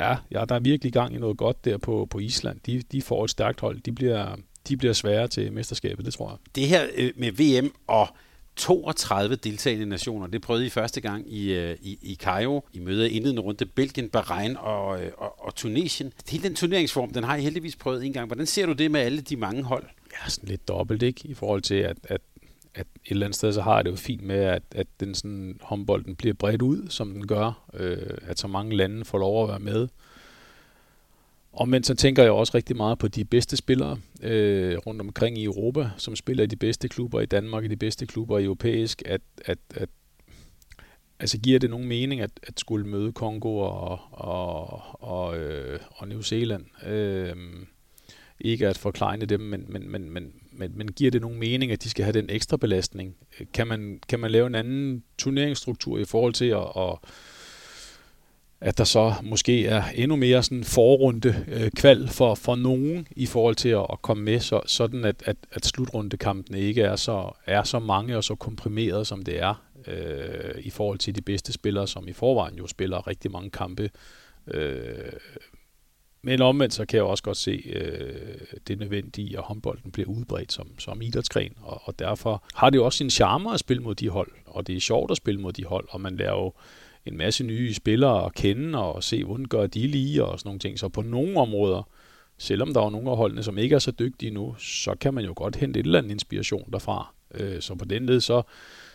ja, ja, der er virkelig gang i noget godt der på, på Island. De, de får et stærkt hold. De bliver, de bliver svære til mesterskabet, det tror jeg. Det her øh, med VM og 32 deltagende nationer. Det prøvede I første gang i, øh, i, i Cairo. I møder indledende runde Belgien, Bahrain og, øh, og, og Tunesien. Hele den turneringsform, den har I heldigvis prøvet en gang. Hvordan ser du det med alle de mange hold? Ja, sådan lidt dobbelt, ikke? I forhold til, at, at, at et eller andet sted, så har jeg det jo fint med, at, at den sådan, håndbolden bliver bredt ud, som den gør. Øh, at så mange lande får lov at være med. Og men så tænker jeg også rigtig meget på de bedste spillere øh, rundt omkring i Europa, som spiller i de bedste klubber i Danmark, i de bedste klubber i europæisk, at, at, at altså giver det nogen mening at, at skulle møde Kongo og, og, og, øh, og New Zealand? Øh, ikke at forklejne dem, men, men, men, men, men, men giver det nogen mening, at de skal have den ekstra belastning? Kan man, kan man lave en anden turneringsstruktur i forhold til at, at at der så måske er endnu mere sådan forrunde øh, kval for, for nogen i forhold til at, at komme med, så, sådan at, at, at slutrundekampene ikke er så, er så mange og så komprimeret, som det er øh, i forhold til de bedste spillere, som i forvejen jo spiller rigtig mange kampe. Øh, men omvendt så kan jeg også godt se øh, det nødvendige, at håndbolden bliver udbredt som, som idrætsgren, og, og derfor har det jo også sin charme at spille mod de hold, og det er sjovt at spille mod de hold, og man lærer jo en masse nye spillere at kende og se, hvordan gør de lige og sådan nogle ting. Så på nogle områder, selvom der er nogle af holdene, som ikke er så dygtige nu, så kan man jo godt hente et eller andet inspiration derfra. Øh, så på den led, så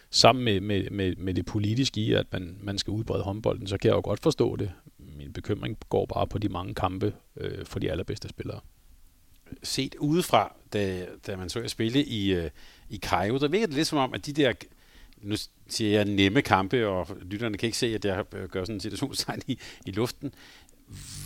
sammen med, med, med, med det politiske i, at man, man skal udbrede håndbolden, så kan jeg jo godt forstå det. Min bekymring går bare på de mange kampe øh, for de allerbedste spillere. Set udefra, da, da man så at spille i, øh, i Cairo, der virker det lidt som om, at de der nu siger jeg nemme kampe, og lytterne kan ikke se, at jeg gør sådan en situationstegn i, i luften,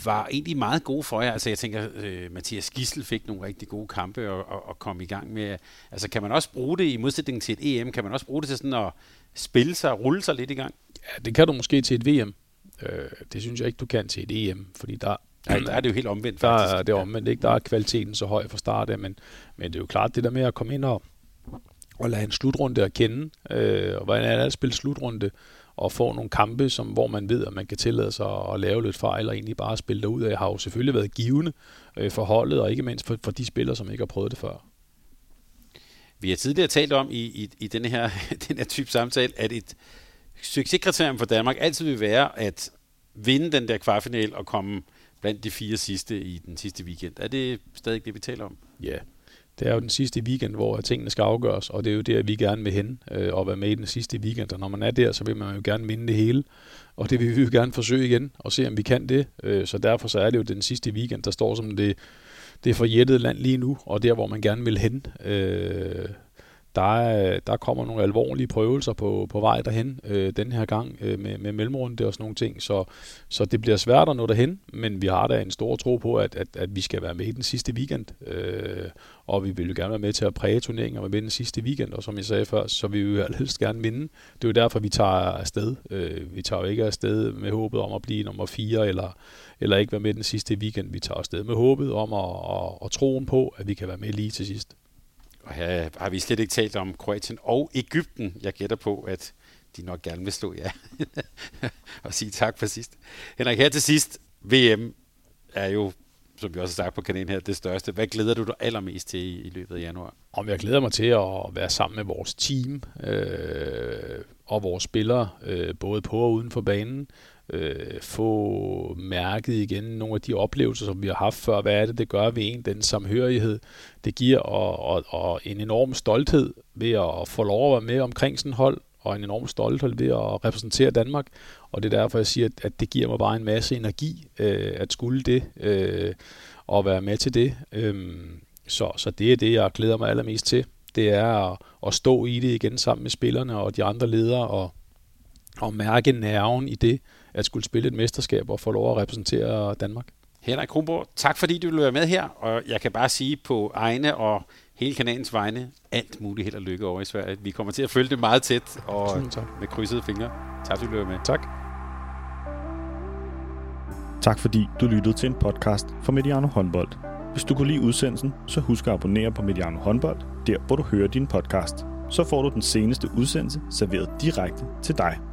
var egentlig meget gode for jer. Altså jeg tænker, øh, Mathias Gissel fik nogle rigtig gode kampe og, og, og kom i gang med. Altså kan man også bruge det i modsætning til et EM? Kan man også bruge det til sådan at spille sig og rulle sig lidt i gang? Ja, det kan du måske til et VM. Øh, det synes jeg ikke, du kan til et EM, fordi der, Ja, der er det jo helt omvendt, faktisk. Der er det omvendt, ikke? Der er kvaliteten så høj fra start af, men, men det er jo klart, det der med at komme ind og, og lade en slutrunde at kende, øh, og hvordan er det spille slutrunde, og få nogle kampe, som, hvor man ved, at man kan tillade sig at lave lidt fejl, og egentlig bare spille derud af, har jo selvfølgelig været givende øh, for holdet, og ikke mindst for, for de spillere, som ikke har prøvet det før. Vi har tidligere talt om i, i, i denne her, den her type samtale, at et succeskriterium for Danmark altid vil være at vinde den der kvartfinal og komme blandt de fire sidste i den sidste weekend. Er det stadig det, vi taler om? Ja, det er jo den sidste weekend, hvor tingene skal afgøres, og det er jo der, vi gerne vil hen øh, og være med i den sidste weekend. Og når man er der, så vil man jo gerne vinde det hele, og det vil vi jo gerne forsøge igen og se, om vi kan det. Øh, så derfor så er det jo den sidste weekend, der står som det, det forjættede land lige nu, og der, hvor man gerne vil hen. Øh, der, øh, der kommer nogle alvorlige prøvelser på, på vej derhen øh, den her gang øh, med, med mellemrunde og sådan nogle ting. Så, så det bliver svært at nå derhen, men vi har da en stor tro på, at, at, at vi skal være med i den sidste weekend. Øh, og vi vil jo gerne være med til at præge turneringen og være med den sidste weekend. Og som jeg sagde før, så vil vi jo helst gerne vinde. Det er jo derfor, vi tager afsted. Øh, vi tager jo ikke afsted med håbet om at blive nummer 4 eller, eller ikke være med den sidste weekend. Vi tager afsted med håbet om at, at, at troen på, at vi kan være med lige til sidst. Og her har vi slet ikke talt om Kroatien og Ægypten. Jeg gætter på, at de nok gerne vil slå ja. og sige tak for sidst. Henrik, her til sidst. VM er jo, som vi også har sagt på kanalen her, det største. Hvad glæder du dig allermest til i, i løbet af januar? Om jeg glæder mig til at være sammen med vores team øh, og vores spillere, øh, både på og uden for banen øh, få mærket igen nogle af de oplevelser, som vi har haft før. Hvad er det, det gør ved en? Den samhørighed, det giver, og, og, og en enorm stolthed ved at få lov at være med omkring sådan hold, og en enorm stolthed ved at repræsentere Danmark. Og det er derfor, jeg siger, at, at det giver mig bare en masse energi, øh, at skulle det, øh, og være med til det. Øh, så, så det er det, jeg glæder mig allermest til. Det er at, at stå i det igen sammen med spillerne og de andre ledere, og, og mærke nerven i det, at skulle spille et mesterskab og få lov at repræsentere Danmark. Henrik Kronborg, tak fordi du ville være med her, og jeg kan bare sige på egne og hele kanalens vegne, alt muligt held og lykke over i Sverige. Vi kommer til at følge det meget tæt og med krydsede fingre. Tak fordi du var med. Tak. Tak fordi du lyttede til en podcast fra Mediano Håndbold. Hvis du kunne lide udsendelsen, så husk at abonnere på Mediano Håndbold, der hvor du hører din podcast. Så får du den seneste udsendelse serveret direkte til dig.